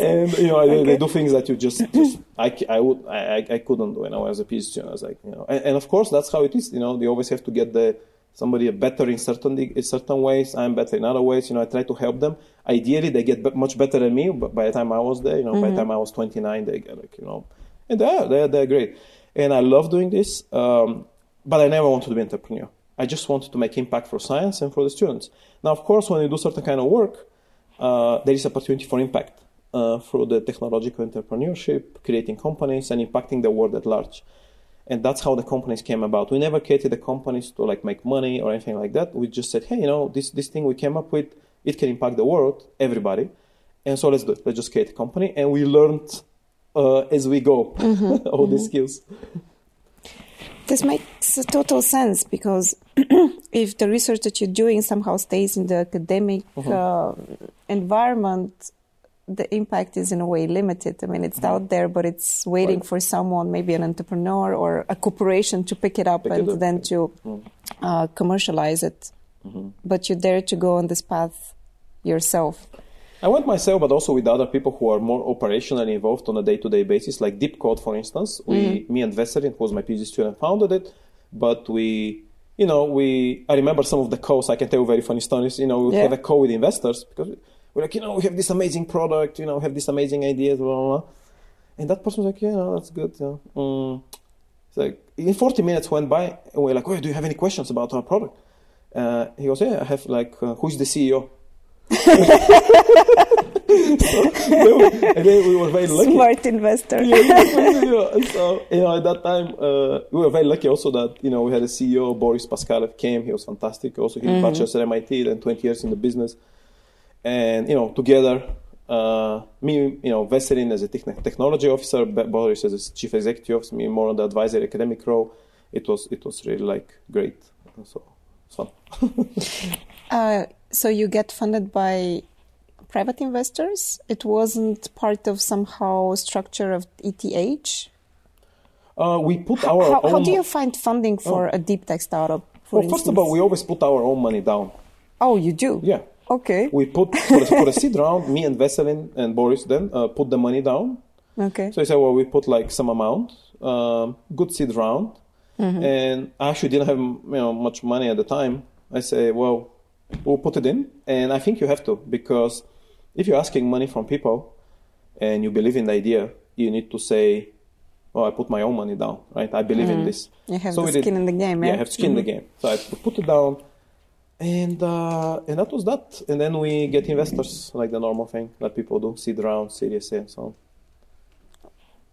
and you know, they, they do things that you just, just I, I would, I, I- couldn't do when I was a PhD student. I was like, you know, and, and of course that's how it is. You know, you always have to get the somebody better in certain in certain ways. I'm better in other ways. You know, I try to help them. Ideally, they get much better than me. But by the time I was there, you know, by the time I was 29, they get like, you know, and they're they're, they're great. And I love doing this. Um, but I never wanted to be an entrepreneur. I just wanted to make impact for science and for the students. Now, of course, when you do certain kind of work, uh, there is opportunity for impact uh, through the technological entrepreneurship, creating companies and impacting the world at large. And that's how the companies came about. We never created the companies to like make money or anything like that. We just said, hey, you know, this this thing we came up with, it can impact the world, everybody, and so let's do it. Let's just create a company, and we learned uh, as we go all these skills. This makes total sense because if the research that you're doing somehow stays in the academic uh, environment, the impact is in a way limited. I mean, it's out there, but it's waiting Right. for someone, maybe an entrepreneur or a corporation, to pick it up Pick it and up, then to uh, commercialize it. But you dare to go on this path yourself. I went myself, but also with other people who are more operationally involved on a day-to-day basis, like DeepCode, for instance. We, me and Veselin, who was my PhD student, founded it, but we, you know, we. I remember some of the calls. I can tell you very funny stories. You know, we Yeah. have a call with investors because we're like, you know, we have this amazing product. You know, we have this amazing ideas, blah blah. blah. And that person's like, yeah, no, that's good. Yeah. Mm. It's like in 40 minutes went by, and we're like, oh, do you have any questions about our product? Uh, he goes, yeah, I have like, uh, who's the CEO? and then we were very lucky. Smart investor. Yeah, yeah. So you know, at that time, uh, we were very lucky also that you know we had a CEO, Boris Paskalev, came. He was fantastic. Also, he did bachelor's at MIT, then 20 years in the business, and you know, together, uh, me, you know, Veselin as a techn- technology officer, Boris as a chief executive officer, me more on the advisory academic role. It was it was really like great. So it's fun. Uh, so you get funded by private investors. It wasn't part of somehow structure of ETH. Uh, we put our How, own. how do you find funding for a deep tech startup? For well, first of all, we always put our own money down. oh, you do. Yeah. Okay. We put for, for a seed round, me and Veselin and Boris then uh, put the money down. Okay. So I said, well, we put like some amount, um, good seed round, and I actually didn't have you know much money at the time. I say, well, we'll put it in, and I think you have to because if you're asking money from people and you believe in the idea, you need to say, oh, I put my own money down, right? I believe in this. You have So the we did- skin in the game, Yeah, yeah? I have skin in the game. So I put it down, and uh, and that was that. And then we get investors, like the normal thing that people do: seed round, Series A, and so on.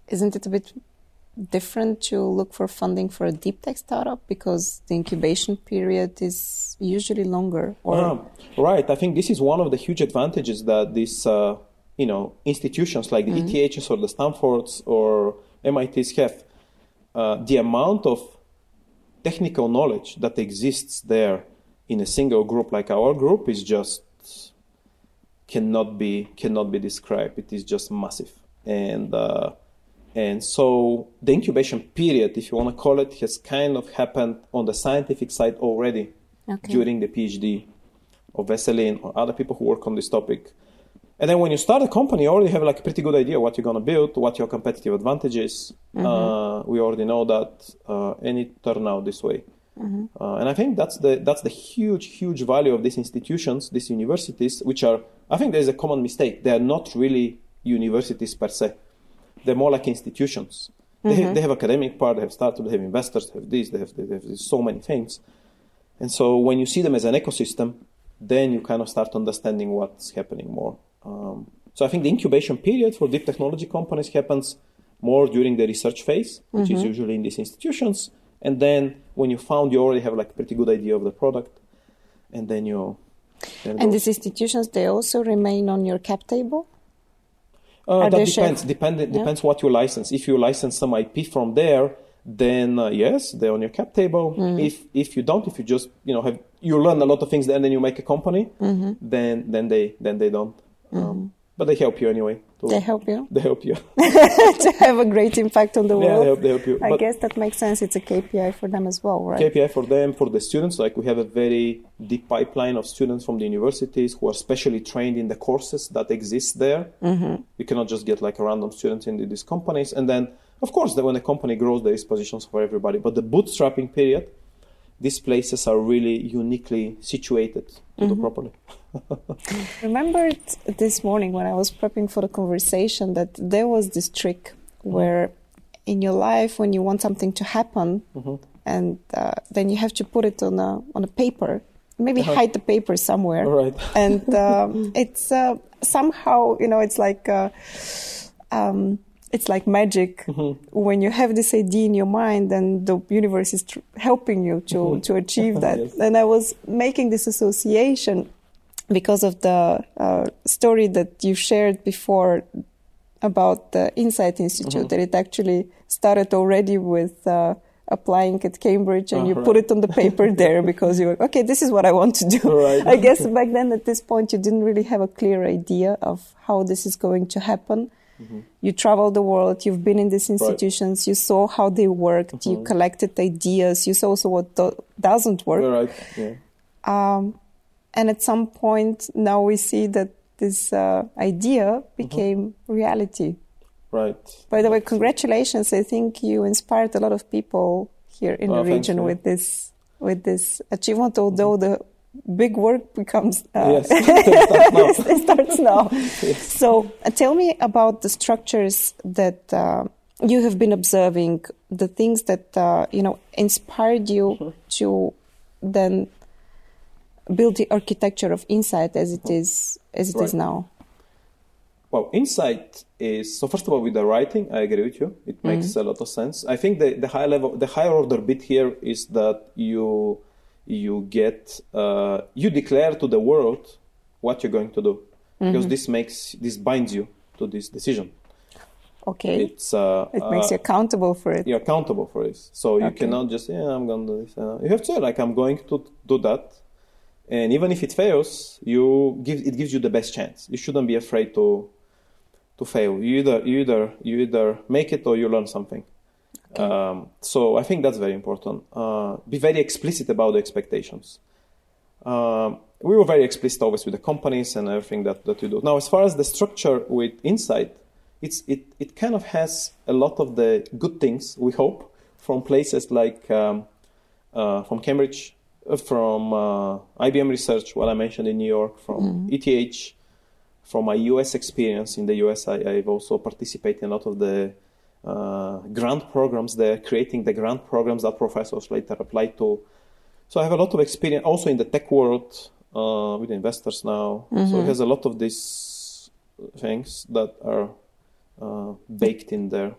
Isn't it a bit different to look for funding for a deep tech startup because the incubation period is usually longer? Or Ah, right. I think this is one of the huge advantages that these, uh, you know, institutions like the ETHs or the Stanfords or MITs have. Uh, the amount of technical knowledge that exists there in a single group like our group is just cannot be cannot be described. It is just massive, and uh, and so the incubation period, if you want to call it, has kind of happened on the scientific side already Okay. during the PhD of Veselin or other people who work on this topic. And then when you start a company, you already have like a pretty good idea what you're going to build, what your competitive advantage is. Mm-hmm. Uh, we already know that, uh, and it turned out this way. Mm-hmm. Uh, and I think that's the that's the huge huge value of these institutions, these universities, which are I think there's a common mistake. They are not really universities per se. They're more like institutions. Mm-hmm. They, have, they have academic part, they have startups, they have investors, they have this, they have, they have so many things. And so when you see them as an ecosystem, then you kind of start understanding what's happening more. Um, so I think the incubation period for deep technology companies happens more during the research phase, which mm-hmm. is usually in these institutions. And then when you found, you already have like a pretty good idea of the product, and then you. Then and these institutions, they also remain on your cap table. Uh, that depends. Depend, yeah. Depends what you license. If you license some IP from there, then uh, yes, they're on your cap table. Mm. If if you don't, if you just you know have you learn a lot of things and then you make a company, mm-hmm. then then they then they don't. Mm-hmm. Um, but they help you anyway. They help you. They help you to have a great impact on the world. Yeah, they help, they help you. I but guess that makes sense. It's a KPI for them as well, right? KPI for them, for the students. Like we have a very deep pipeline of students from the universities who are specially trained in the courses that exist there. Mm-hmm. You cannot just get like a random student in these companies. And then, of course, when a company grows, there is positions for everybody. But the bootstrapping period, these places are really uniquely situated to mm-hmm. do properly. remembered this morning when I was prepping for the conversation that there was this trick where in your life when you want something to happen mm-hmm. and uh, then you have to put it on a on a paper maybe uh-huh. hide the paper somewhere right and um, it's uh, somehow you know it's like uh, um, it's like magic mm-hmm. when you have this idea in your mind and the universe is tr- helping you to mm-hmm. to achieve that yes. and i was making this association because of the uh, story that you shared before about the INSAIT Institute, mm-hmm. that it actually started already with uh, applying at Cambridge and oh, you right. put it on the paper there because you were, okay, this is what I want to do. Right. I guess back then at this point you didn't really have a clear idea of how this is going to happen. Mm-hmm. You traveled the world, you've been in these institutions, right. you saw how they worked, mm-hmm. you collected ideas, you saw also what do- doesn't work. Right. Yeah. Um, and at some point, now we see that this uh, idea became mm-hmm. reality. Right. By the way, congratulations! I think you inspired a lot of people here in the region with this with this achievement. Although the big work becomes uh, yes. it starts now. yes. So, uh, tell me about the structures that uh, you have been observing, the things that uh, you know inspired you mm-hmm. to then build the architecture of INSAIT as it is as it right. is now? Well, INSAIT is so. First of all, with the writing, I agree with you. It makes mm-hmm. a lot of sense. I think the, the high level, the higher order bit here is that you you get uh, you declare to the world what you're going to do mm-hmm. because this makes this binds you to this decision. Okay. It's uh, it makes you uh, accountable for it. You're accountable for this so you okay. cannot just yeah I'm going to do this. Uh, you have to say like I'm going to do that and even if it fails, you give it gives you the best chance. You shouldn't be afraid to to fail. You either you either you either make it or you learn something. Um, so I think that's very important. Uh, be very explicit about the expectations. Um, we were very explicit always with the companies and everything that, that we do. Now, as far as the structure with INSAIT, it's, it, it kind of has a lot of the good things, we hope, from places like um, uh, from Cambridge, from uh, IBM research, what I mentioned in New York, from mm. ETH, from my US experience in the US, I, have also participated in a lot of the uh, grant programs there, creating the grant programs that professors later apply to. So I have a lot of experience also in the tech world uh, with investors now. Mm-hmm. So it has a lot of these things that are uh, baked in there.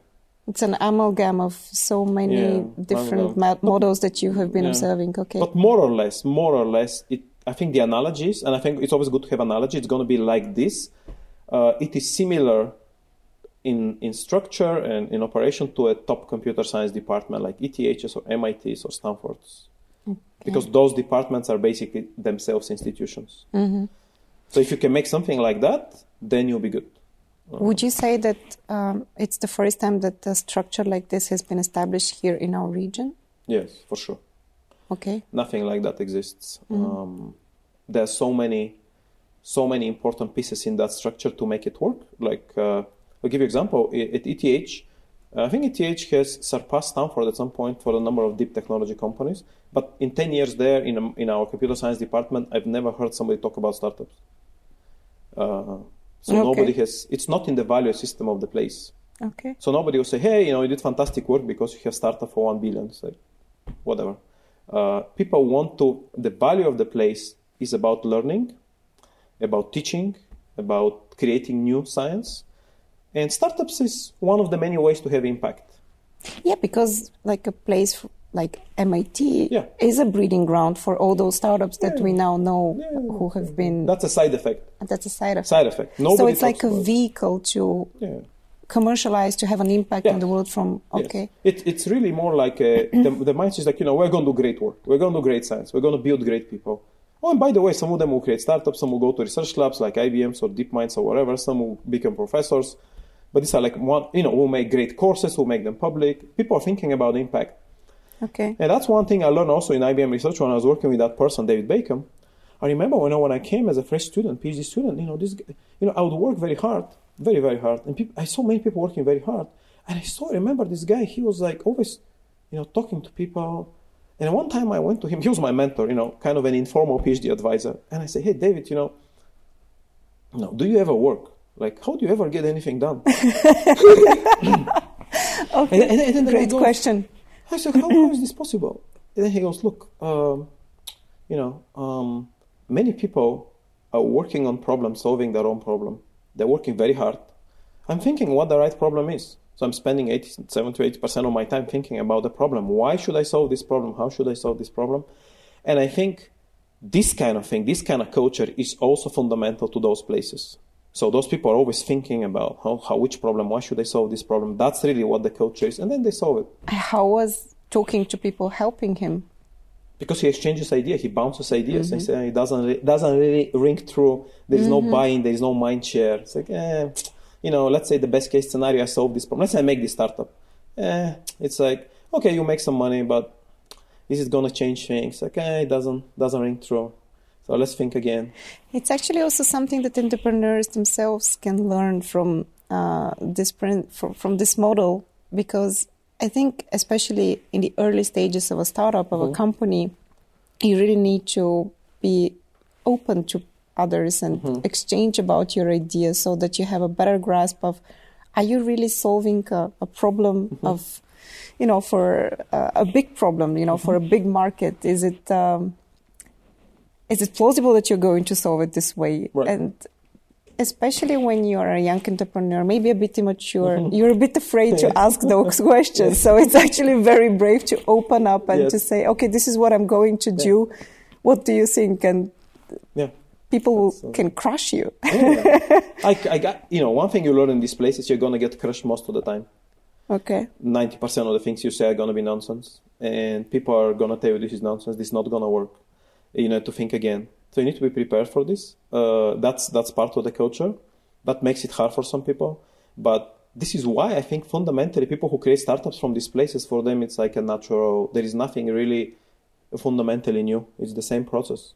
It's an amalgam of so many yeah, different ma- models that you have been yeah. observing. Okay. But more or less, more or less, it, I think the analogies, and I think it's always good to have analogy. It's going to be like this. Uh, it is similar in in structure and in operation to a top computer science department like ETHs or MITs or Stanfords, okay. because those departments are basically themselves institutions. Mm-hmm. So if you can make something like that, then you'll be good. Would you say that um, it's the first time that a structure like this has been established here in our region? Yes, for sure. Okay. Nothing like that exists. Mm-hmm. Um, there's so many, so many important pieces in that structure to make it work. Like, uh, I'll give you an example. At ETH, I think ETH has surpassed Stanford at some point for the number of deep technology companies. But in 10 years there, in, a, in our computer science department, I've never heard somebody talk about startups. Uh, so Okay. nobody has, it's not in the value system of the place. Okay. So nobody will say, hey, you know, you did fantastic work because you have startup for 1 billion. It's like, whatever. Uh, people want to, the value of the place is about learning, about teaching, about creating new science. And startups is one of the many ways to have impact. Yeah, because like a place like MIT Yeah. is a breeding ground for all those startups that Yeah. we now know Yeah. who have been. That's a side effect. That's a side effect. Side effect. Nobody so it's like a vehicle to commercialize, to have an impact in the world from. Yes. Okay. It, it's really more like a, the, the mindset is like, you know, we're going to do great work. We're going to do great science. We're going to build great people. Oh, and by the way, some of them will create startups. Some will go to research labs like IBM's or DeepMind's or whatever. Some will become professors. But these are like one, you know, we'll make great courses. We'll make them public. People are thinking about impact. Okay. And that's one thing I learned also in IBM research when I was working with that person, David Bacon. I remember when I, when I came as a fresh student, PhD student, you know, this, you know, I would work very hard, very, very hard. And I saw many people working very hard. And I saw, remember this guy, he was like always, you know, talking to people. And one time I went to him, he was my mentor, you know, kind of an informal PhD advisor. And I said, hey, David, you know, you know, do you ever work? Like, how do you ever get anything done? Okay. And- and- and then the guy Great goes- question. I said, how, how is this possible? And then he goes, look, um, you know, um, many people are working on problem solving their own problem. They're working very hard. I'm thinking what the right problem is. So I'm spending 87 to 80% of my time thinking about the problem. Why should I solve this problem? How should I solve this problem? And I think this kind of thing, this kind of culture is also fundamental to those places. So those people are always thinking about how, how which problem, why should I solve this problem? That's really what the coach is. And then they solve it. How was talking to people helping him? because he exchanges ideas, he bounces ideas, and say it doesn't doesn't really ring true. There is no buy-in, there is no mind share. It's like, eh, you know, let's say the best case scenario, I solve this problem. Let's say I make this startup. Eh, it's like, okay, you make some money, but this is gonna change things? Like, eh, it doesn't doesn't ring true. So let's think again. It's actually also something that entrepreneurs themselves can learn from uh, this print, from, from this model because I think especially in the early stages of a startup of a company, you really need to be open to others and exchange about your ideas so that you have a better grasp of are you really solving a, a problem of you know for uh, a big problem you know for a big market? Is it um, is it plausible that you're going to solve it this way? Right. And especially when you're a young entrepreneur, maybe a bit immature, you're a bit afraid to ask those questions. So it's actually very brave to open up and Yes. to say, okay, this is what I'm going to do. What do you think? And Yeah. people uh, can crush you. Yeah. I, I got you know one thing you learn in this place is you're gonna get crushed most of the time. okay. 90% of the things you say are going to be nonsense and people are going to tell you this is nonsense this is not going to work you know to think again. So you need to be prepared for this. Uh, that's that's part of the culture that makes it hard for some people. But this is why i think fundamentally people who create startups from these places for them it's like a natural there is nothing really fundamentally new. It's the same process.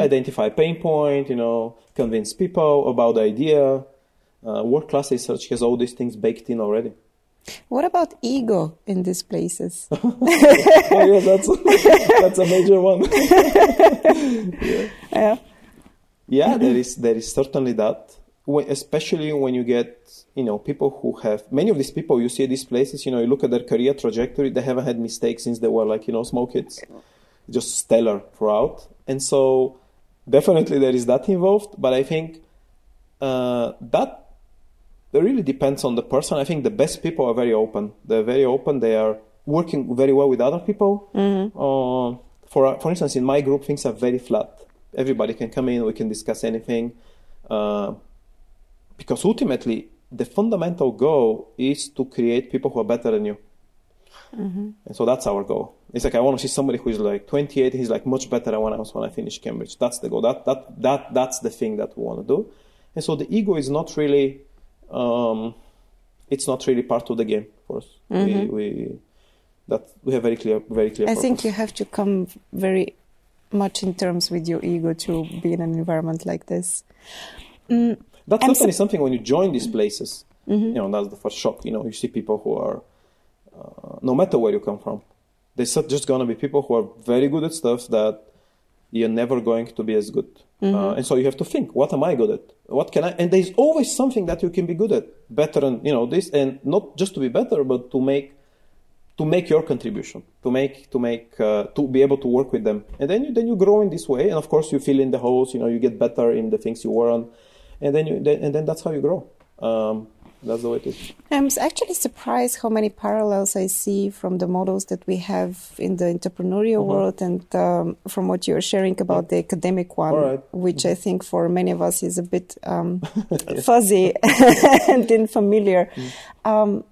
Identify pain point you know convince people about the idea. Uh, world class research has all these things baked in already What about ego in these places? oh yeah, that's that's a major one. yeah. yeah, there is there is certainly that. Especially when you get you know people who have many of these people you see these places. You know, you look at their career trajectory; they haven't had mistakes since they were like you know small kids, just stellar throughout. And so, definitely there is that involved. But I think uh, that it really depends on the person. I think the best people are very open. They're very open. They are working very well with other people. Uh, for for instance, in my group, things are very flat. Everybody can come in. We can discuss anything. Uh, because ultimately, the fundamental goal is to create people who are better than you. And so that's our goal. It's like I want to see somebody who is like 28. He's like much better than when I was when I finished Cambridge. That's the goal. That that that that's the thing that we want to do. And so the ego is not really, um, it's not really part of the game for us. We, we that we have very clear very clear. I think you have to come very much in terms with your ego to be in an environment like this. Mm, that's I'm certainly so- something when you join these places. Mm-hmm. You know, that's the first shock. You know, you see people who are, uh, no matter where you come from, there's just going to be people who are very good at stuff that you're never going to be as good. Mm-hmm. Uh, and so you have to think, what am I good at? What can I? And there's always something that you can be good at, better, and you know this, and not just to be better, but to make to make your contribution, to make to make uh, to be able to work with them, and then you then you grow in this way, and of course you fill in the holes. You know, you get better in the things you were on, and then you then, and then that's how you grow. Um, that's the way it is. I'm actually surprised how many parallels I see from the models that we have in the entrepreneurial mm-hmm. world and um, from what you're sharing about the academic one, right. which. I think for many of us is a bit um, fuzzy and unfamiliar. Mm. Um,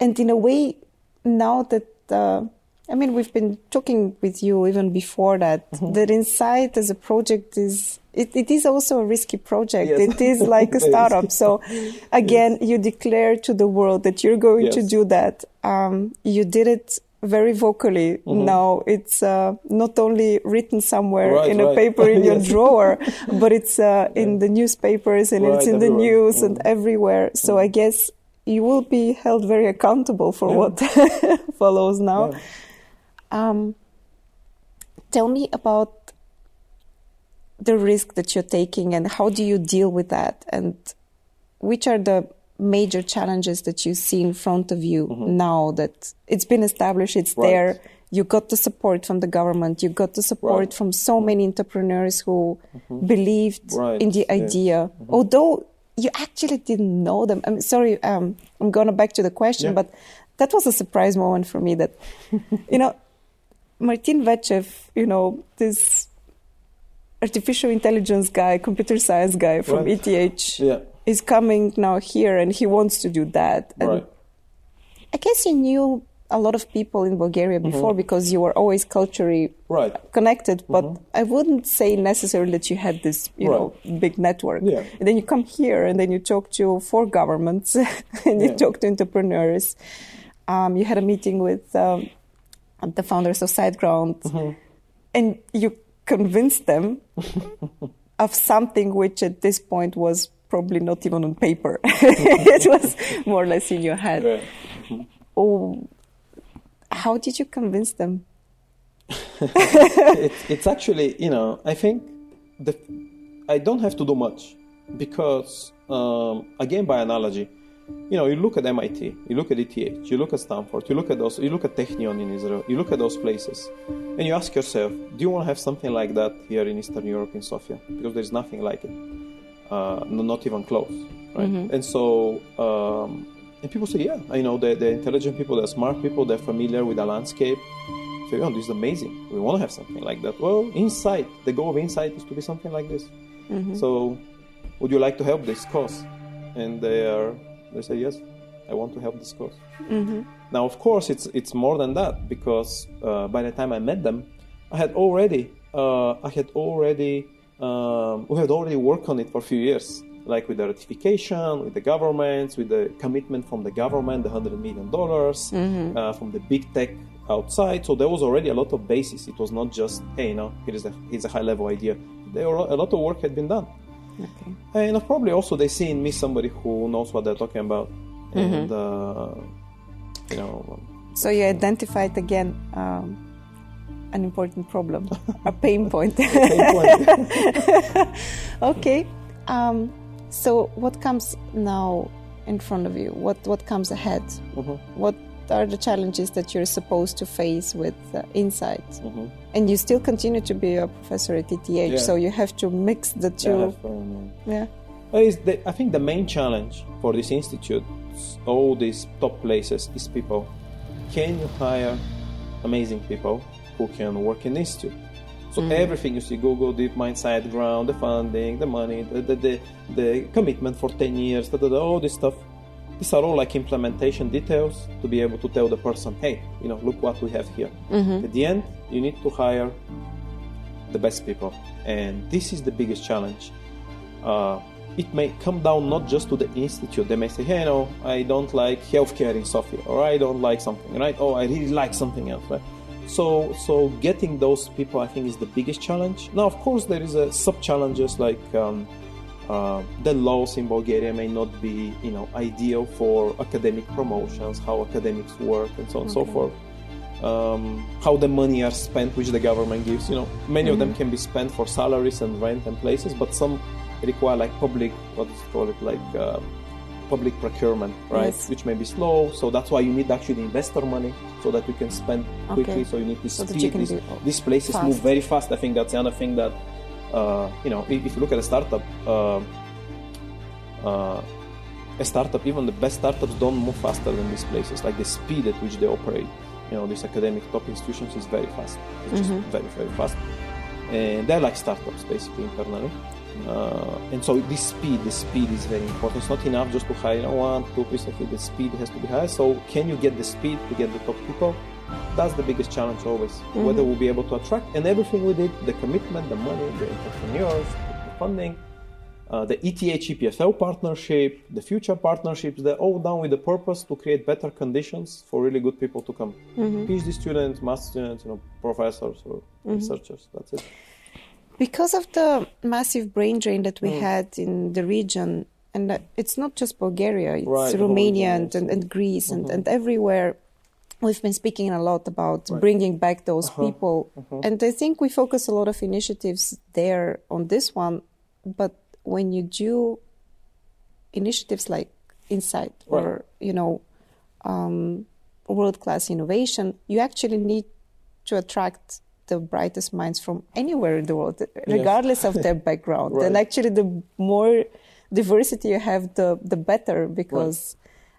and in a way, now that uh, I mean, we've been talking with you even before that. Mm-hmm. That INSAIT as a project is it, it is also a risky project. Yes. It is like a startup. so again, yes. you declare to the world that you're going yes. to do that. Um, you did it very vocally. Mm-hmm. Now it's uh, not only written somewhere right, in a right. paper in your drawer, but it's uh, yeah. in the newspapers and right, it's in everywhere. the news mm-hmm. and everywhere. So mm-hmm. I guess you will be held very accountable for yeah. what follows now. Yeah. Um, tell me about the risk that you're taking and how do you deal with that and which are the major challenges that you see in front of you mm-hmm. now that it's been established it's right. there you got the support from the government you got the support right. from so many entrepreneurs who mm-hmm. believed right. in the idea mm-hmm. although you actually didn't know them i'm sorry um, i'm going back to the question yeah. but that was a surprise moment for me that you know Martin Vechev, you know, this artificial intelligence guy, computer science guy from right. ETH, yeah. is coming now here and he wants to do that. And right. I guess you knew a lot of people in Bulgaria mm-hmm. before mm-hmm. because you were always culturally right. connected, but mm-hmm. I wouldn't say necessarily that you had this, you right. know, big network. Yeah. And then you come here and then you talk to four governments and you yeah. talk to entrepreneurs. Um, you had a meeting with um, the founders of SiteGround, mm-hmm. and you convinced them of something which at this point was probably not even on paper. it was more or less in your head. Mm-hmm. Oh, how did you convince them? it's, it's actually, you know, I think the, I don't have to do much because, um, again, by analogy, you know, you look at MIT, you look at ETH, you look at Stanford, you look at those, you look at Technion in Israel, you look at those places, and you ask yourself, do you want to have something like that here in Eastern Europe in Sofia? Because there's nothing like it, uh, not even close, right? Mm-hmm. And so, um, and people say, yeah, I know they're, they're, intelligent people, they're smart people, they're familiar with the landscape. So, oh, this is amazing. We want to have something like that. Well, INSAIT, the goal of INSAIT is to be something like this. Mm-hmm. So, would you like to help this cause? And they are they say yes, I want to help this cause. Mm-hmm. Now, of course, it's it's more than that because uh, by the time I met them, I had already uh, I had already um, we had already worked on it for a few years, like with the ratification, with the governments, with the commitment from the government, the hundred million dollars mm-hmm. uh, from the big tech outside. So there was already a lot of basis. It was not just hey, you know, here is a here's a high level idea. There were a lot of work had been done. Okay. And probably also they see in me somebody who knows what they're talking about, mm-hmm. and uh, you know. So you identified again um, an important problem, a pain point. a pain point. okay. Um, so what comes now in front of you? What what comes ahead? Mm-hmm. What are the challenges that you're supposed to face with uh, INSAIT? Mm-hmm. And you still continue to be a professor at ETH, yeah. so you have to mix the two. Yeah. yeah. The, I think the main challenge for this institute, all these top places, is people. Can you hire amazing people who can work in institute? So mm. everything you see, Google, DeepMind, SiteGround, the funding, the money, the, the, the, the commitment for 10 years, da, da, da, all this stuff these are all like implementation details to be able to tell the person, hey, you know, look what we have here. Mm-hmm. At the end, you need to hire the best people, and this is the biggest challenge. Uh, it may come down not just to the institute. They may say, hey, no, I don't like healthcare in Sofia, or I don't like something, right? Oh, I really like something else, right? So, so getting those people, I think, is the biggest challenge. Now, of course, there is a sub challenges like um, uh, the laws in Bulgaria may not be, you know, ideal for academic promotions, how academics work, and so on and so forth. Um, how the money are spent, which the government gives. You know, many mm-hmm. of them mm-hmm. can be spent for salaries and rent and places, but some require like public, what it call it, like. Uh, public procurement, right? Yes. Which may be slow. So that's why you need actually investor money so that you can spend quickly. Okay. So you need to so speed. These, these places fast. move very fast. I think that's another thing that, uh, you know, if, you look at a startup, uh, uh, a startup, even the best startups don't move faster than these places. Like the speed at which they operate, you know, these academic top institutions is very fast. It's mm-hmm. just very, very fast. And they're like startups basically internally. Uh, and so this speed, the speed is very important. It's not enough just to hire one, two people. The speed has to be high. So can you get the speed to get the top people? That's the biggest challenge always. Mm-hmm. Whether we'll be able to attract and everything we did, the commitment, the money, the entrepreneurs, the funding, uh, the ETH EPFL partnership, the future partnerships, they're all done with the purpose to create better conditions for really good people to come. Mm-hmm. PhD students, master students, you know, professors or mm-hmm. researchers. That's it. Because of the massive brain drain that we mm. had in the region, and it's not just Bulgaria, it's right, Romania and, and, and, Greece mm-hmm. and, and everywhere. We've been speaking a lot about right. bringing back those uh-huh. people. Uh-huh. And I think we focus a lot of initiatives there on this one. But when you do initiatives like INSAIT right. or, you know, um, world class innovation, you actually need to attract the brightest minds from anywhere in the world, regardless yes. of their background. right. And actually, the more diversity you have, the the better, because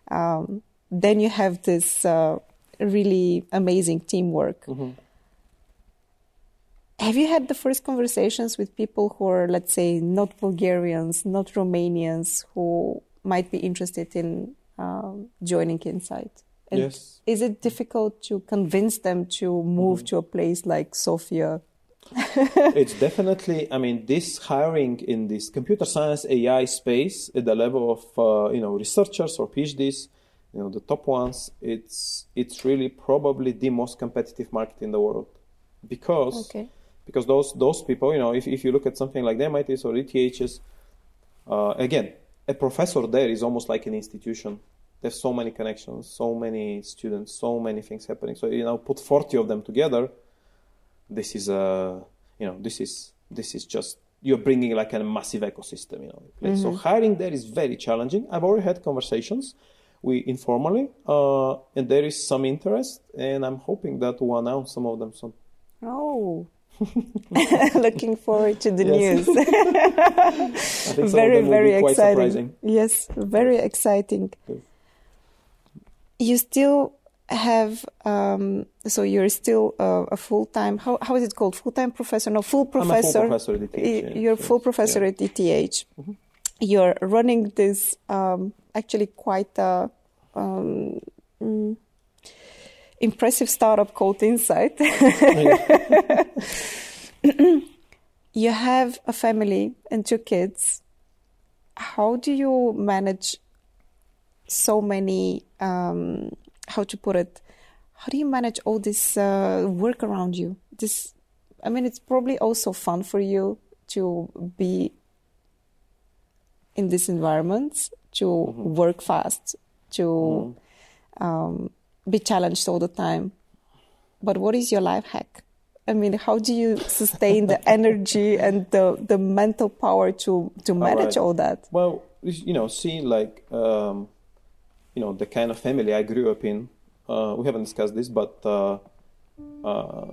um, then you have this uh, really amazing teamwork. Mm-hmm. Have you had the first conversations with people who are, let's say, not Bulgarians, not Romanians, who might be interested in um, joining INSAIT? And yes. is it difficult to convince them to move mm-hmm. to a place like Sofia? it's definitely. I mean, this hiring in this computer science AI space at the level of uh, you know researchers or PhDs, you know the top ones. It's it's really probably the most competitive market in the world because okay. because those those people, you know, if if you look at something like the MITs or ETHs, uh, again, a professor there is almost like an institution there's so many connections, so many students, so many things happening. So you know, put 40 of them together. This is a, you know, this is this is just you're bringing like a massive ecosystem. You know, mm-hmm. so hiring there is very challenging. I've already had conversations, we informally, uh, and there is some interest, and I'm hoping that we'll announce some of them soon. Oh, Looking forward to the news. very, very exciting. Yes, very exciting. Yes you still have um, so you're still uh, a full-time how, how is it called full-time professor no full professor, full professor at ETH, you're full professor yeah. at ETH mm-hmm. you're running this um, actually quite a um, mm, impressive startup called INSAIT. You have a family and two kids. How do you manage so many um, how to put it? How do you manage all this uh, work around you? This i mean it's probably also fun for you to be in this environment to mm-hmm. work fast to mm-hmm. um, be challenged all the time but what is your life hack I mean, how do you sustain the energy and the, the mental power to, to manage all, right. all that? Well, you know, seeing like um, you know the kind of family I grew up in. Uh, we haven't discussed this, but uh, uh,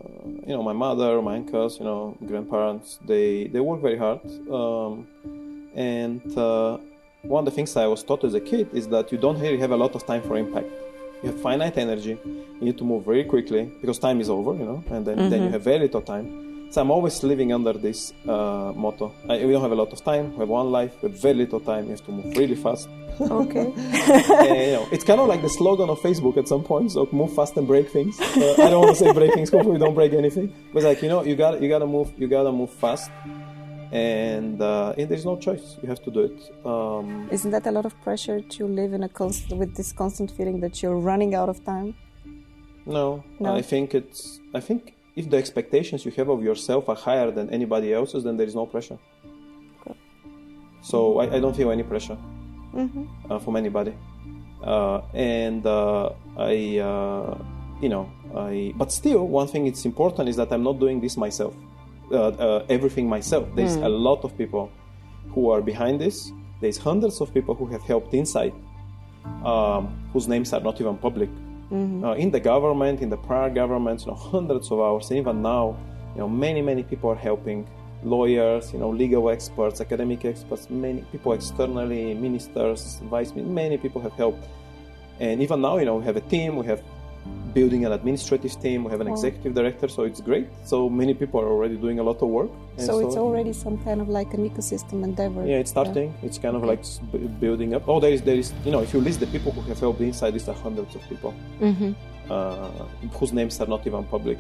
you know my mother, my uncles, you know grandparents, they they work very hard, um, and uh, one of the things I was taught as a kid is that you don't really have a lot of time for impact. You have finite energy. You need to move very quickly because time is over, you know, and then, mm-hmm. then you mm-hmm. have very little time. So I'm always living under this uh, motto. I, we don't have a lot of time. We have one life. We have very little time. You have to move really fast. Okay. you know, it's kind of like the slogan of Facebook at some point. So move fast and break things. Uh, I don't want to say break things. Hopefully, we don't break anything. But like you know, you got you got to move. You got to move fast. And, uh, and there's no choice. You have to do it. Um, Isn't that a lot of pressure to live in a constant with this constant feeling that you're running out of time? No, No? I think it's. I think if the expectations you have of yourself are higher than anybody else's, then there is no pressure. Okay. So I, I don't feel any pressure hmm uh, from anybody, uh, and uh, I, uh, you know, I. But still, one thing it's important is that I'm not doing this myself, everything myself. There's a lot of people who are behind this. There's hundreds of people who have helped INSAIT, um, whose names are not even public. Uh, in the government, in the prior governments, you know, hundreds of hours, and even now, you know, many many people are helping. Lawyers, you know, legal experts, academic experts, many people externally, ministers, vice, many people have helped. And even now, you know, we have a team, we have building an administrative team, we have an Wow. executive director, so it's great. So many people are already doing a lot of work. and So it's already some kind of like an ecosystem endeavor. yeah, it's starting. It's kind of like building up. Oh, there is, there is, you know, if you list the people who have helped INSAIT, these are hundreds of people hmm uh, whose names are not even public.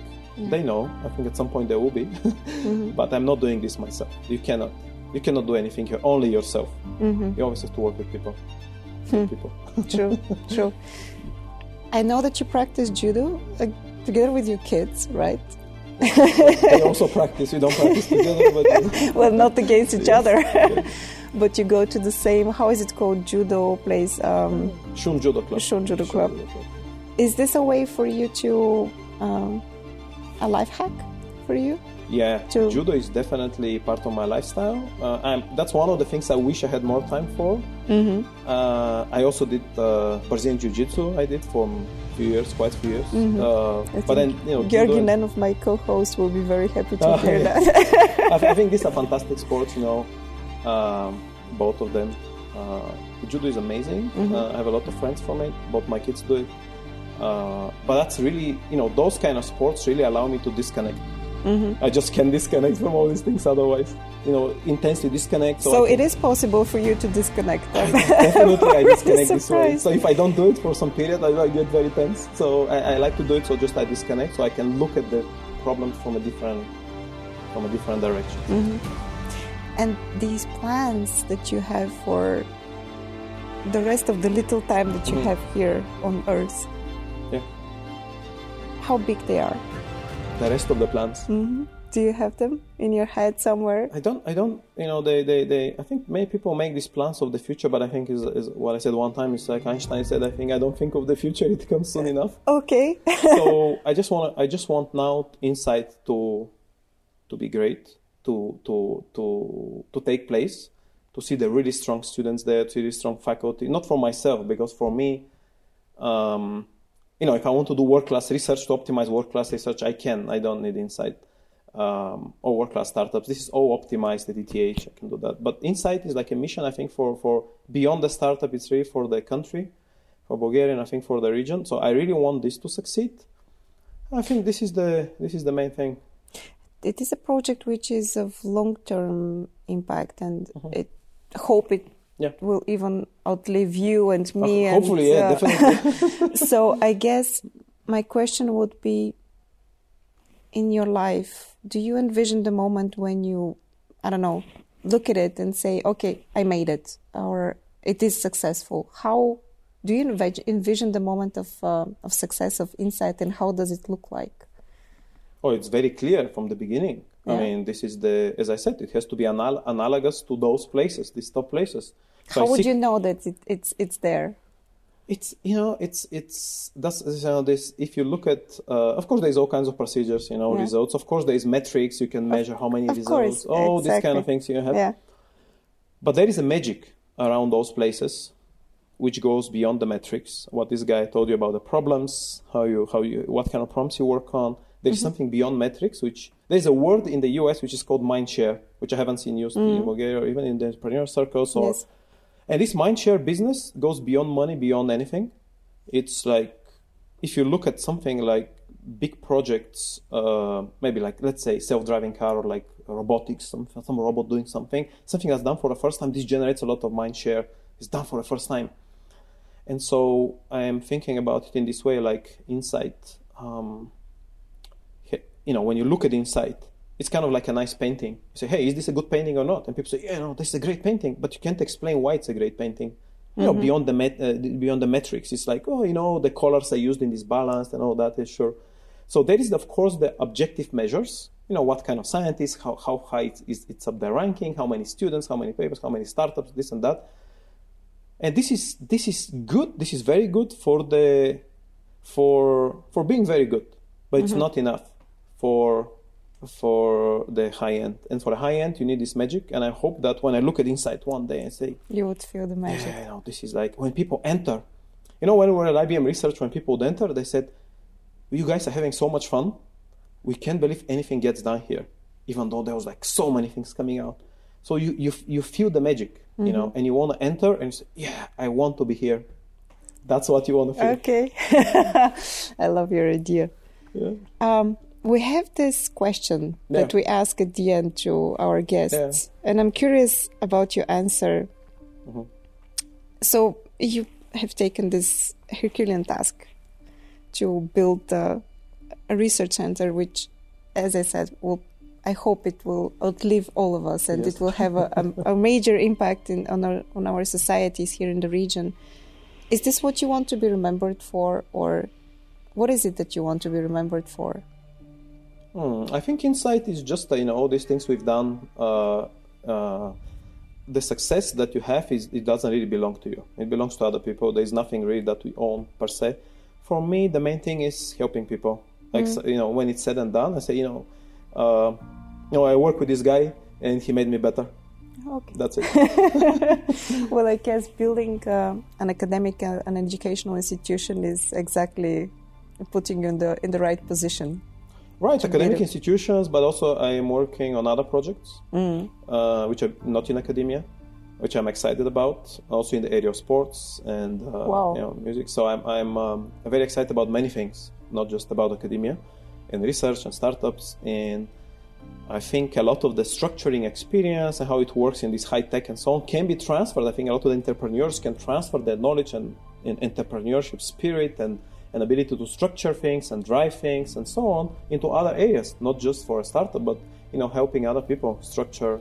They know. I think at some point they will be, Mm-hmm. but I'm not doing this myself. You cannot. You cannot do anything here. Only yourself. hmm You always have to work with people. Hmm. people. True, true. I know that you practice judo uh, together with your kids, right? they also practice. We don't practice together, but well, not against each other, but you go to the same. How is it called? Judo place. Um, Shun Judo Club. Shun Judo Club. Judo Club. is this a way for you to um, a life hack for you? Yeah, To- judo is definitely part of my lifestyle. Uh, I'm, that's one of the things I wish I had more time for. Mm-hmm. Uh, I also did uh, Brazilian Jiu Jitsu. I did for a few years, quite a few years. Uh, but then, you know, Georgi Nen of my co-hosts will be very happy to hear yeah. that. I, I think these are fantastic sports, you know, um, both of them. Uh, judo is amazing. Mm-hmm. Uh, I have a lot of friends from it. Both my kids do it. Uh, but that's really, you know, those kind of sports really allow me to disconnect. Mm-hmm. I just can't disconnect from all these things otherwise. You know, intensely disconnect. so I it can- is possible for you to disconnect. Definitely, I disconnect this way. So if I don't do it for some period, I, I get very tense. So I, I like to do it. So just I disconnect, so I can look at the problem from a different, from a different direction. Mm-hmm. and these plans that you have for the rest of the little time that you Mhm. have here on Earth, Yeah. how big they are. The rest of the plans. hmm Do you have them in your head somewhere? I don't, I don't, you know, they, they, they, I think many people make these plans of the future, but I think is, is what I said one time It's like Einstein said, I think I don't think of the future, it comes soon enough. Okay. so I just want, I just want now INSAIT to, to be great, to, to, to, to take place, to see the really strong students there, to see really strong faculty, not for myself, because for me, um, you know, if I want to do world class research to optimize world class research, I can. I don't need INSAIT um, or world class startups. This is all optimized at ETH. I can do that. But INSAIT is like a mission. I think for for beyond the startup, it's really for the country, for Bulgaria, and I think for the region. So I really want this to succeed. I think this is the this is the main thing. it is a project which is of long-term impact, and Mm-hmm. it hope it Yeah. will even outlive you and me. Uh, hopefully, and, yeah, definitely. so I guess my question would be in your life, do you envision the moment when you, I don't know, look at it and say, okay, I made it, or it is successful? How do you envision the moment of, uh, of success, of INSAIT, and how does it look like? Oh, it's very clear from the beginning. I mean, this is the, as I said, it has to be anal- analogous to those places, these top places. So how I would you know that it, it's it's there? It's you know it's it's that's you know this if you look at uh, of course there's all kinds of procedures you know Yeah. results of course there's metrics you can measure how many of results course, all these kind of things you have Yeah. but there is a magic around those places which goes beyond the metrics what this guy told you about the problems how you how you what kind of problems you work on there's Mm-hmm. something beyond metrics which there's a word in the US which is called mindshare which I haven't seen used in Bulgaria or even in the entrepreneur circles or Mm. Yes. And this mindshare business goes beyond money, beyond anything. It's like if you look at something like big projects, uh, maybe like let's say self-driving car or like robotics, some some robot doing something, something that's done for the first time. This generates a lot of mindshare. It's done for the first time, and so I am thinking about it in this way, like INSAIT. Um, you know, when you look at INSAIT, it's kind of like a nice painting. You say, "Hey, is this a good painting or not?" And people say, "Yeah, no, this is a great painting," but you can't explain why it's a great painting. you know, beyond the met, uh, beyond the metrics. It's like, oh, you know, the colors are used in this balance and all that is sure. So there is, of course, the objective measures. You know, what kind of scientists, how, how high it's, it's, it's up the ranking, how many students, how many papers, how many startups, this and that. And this is this is good. This is very good for the for for being very good, but it's not enough for for the high end. And for the high end, you need this magic. And I hope that when I look at INSAIT one day and say, You would feel the magic. yeah, you know, this is like when people enter. You know, when we were at IBM Research, when people would enter, they said, "You guys are having so much fun. We can't believe anything gets done here, even though there was like so many things coming out." So you you you feel the magic, you know, and you want to enter and say, "Yeah, I want to be here." That's what you want to feel. Okay. I love your idea. Yeah. Um, we have this question that we ask at the end to our guests, and I'm curious about your answer. Mm-hmm. So, you have taken this Herculean task to build uh, a research center, which, as I said, will I hope it will outlive all of us, and Yes. it will have a, a, a major impact in, on our on our societies here in the region. Is this what you want to be remembered for, or what is it that you want to be remembered for? Hmm, I think INSAIT is just you know all these things we've done. Uh, uh, the success that you have is it doesn't really belong to you. It belongs to other people. There is nothing really that we own per se. For me, the main thing is helping people. Like so- you know, when it's said and done, I say you know, uh, you know, I work with this guy and he made me better. Okay. That's it. Well, I guess building uh, an academic, uh, an educational institution is exactly putting you in the in the right position. Right, academic it. institutions, but also I am working on other projects, uh, which are not in academia, which I'm excited about. Also in the area of sports and uh, Wow. you know, music. So I'm I'm um, very excited about many things, not just about academia, and research and startups. And I think a lot of the structuring experience and how it works in this high tech and so on can be transferred. I think a lot of the entrepreneurs can transfer their knowledge and, and entrepreneurship spirit and an ability to structure things and drive things and so on into other areas, not just for a startup, but you know, helping other people structure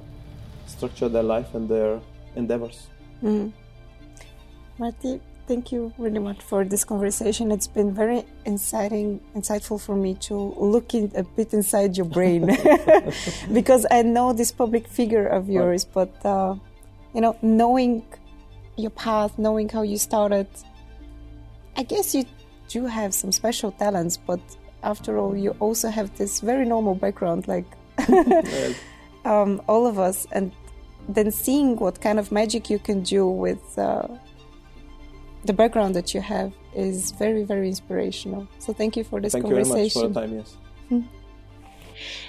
structure their life and their endeavors. Marty, thank you really much for this conversation. It's been very inciting, insightful for me to look in a bit inside your brain because I know this public figure of yours, but uh, you know, knowing your path, knowing how you started, I guess you do have some special talents, but after all, you also have this very normal background, like Well, um, all of us, and then seeing what kind of magic you can do with uh, the background that you have is very, very inspirational. So thank you for this thank you very much for conversation. the time. Yes.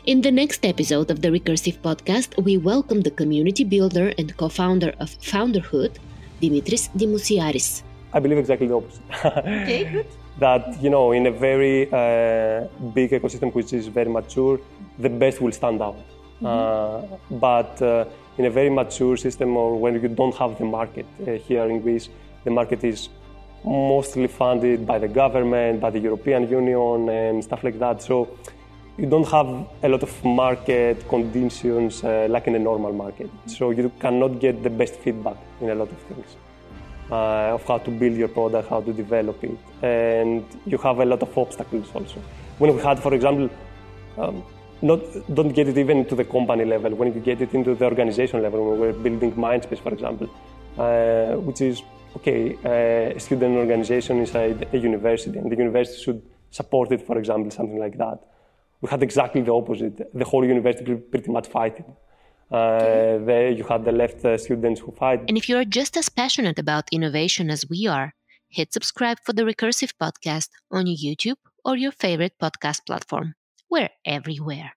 In the next episode of the Recursive Podcast, we welcome the community builder and co founder of Founderhood, Dimitris Dimousiaris. I believe exactly the opposite. Okay, good. That you know, in a very uh, big ecosystem which is very mature, the best will stand out. Uh, but uh, in a very mature system, or when you don't have the market uh, here in Greece, the market is mostly funded by the government, by the European Union, and stuff like that. So you don't have a lot of market conditions uh, like in a normal market. So you cannot get the best feedback in a lot of things uh, of how to build your product, how to develop it, and you have a lot of obstacles also. When we had, for example, um, not don't get it even to the company level. When you get it into the organization level, when we're building Mindspace, for example, uh, which is okay, uh, a student organization inside a university, and the university should support it, for example, something like that. We had exactly the opposite. The whole university pretty much fighting. Uh, there you had the left uh, students who fight And if you're just as passionate about innovation as we are, hit subscribe for the Recursive Podcast on YouTube or your favorite podcast platform. We're everywhere.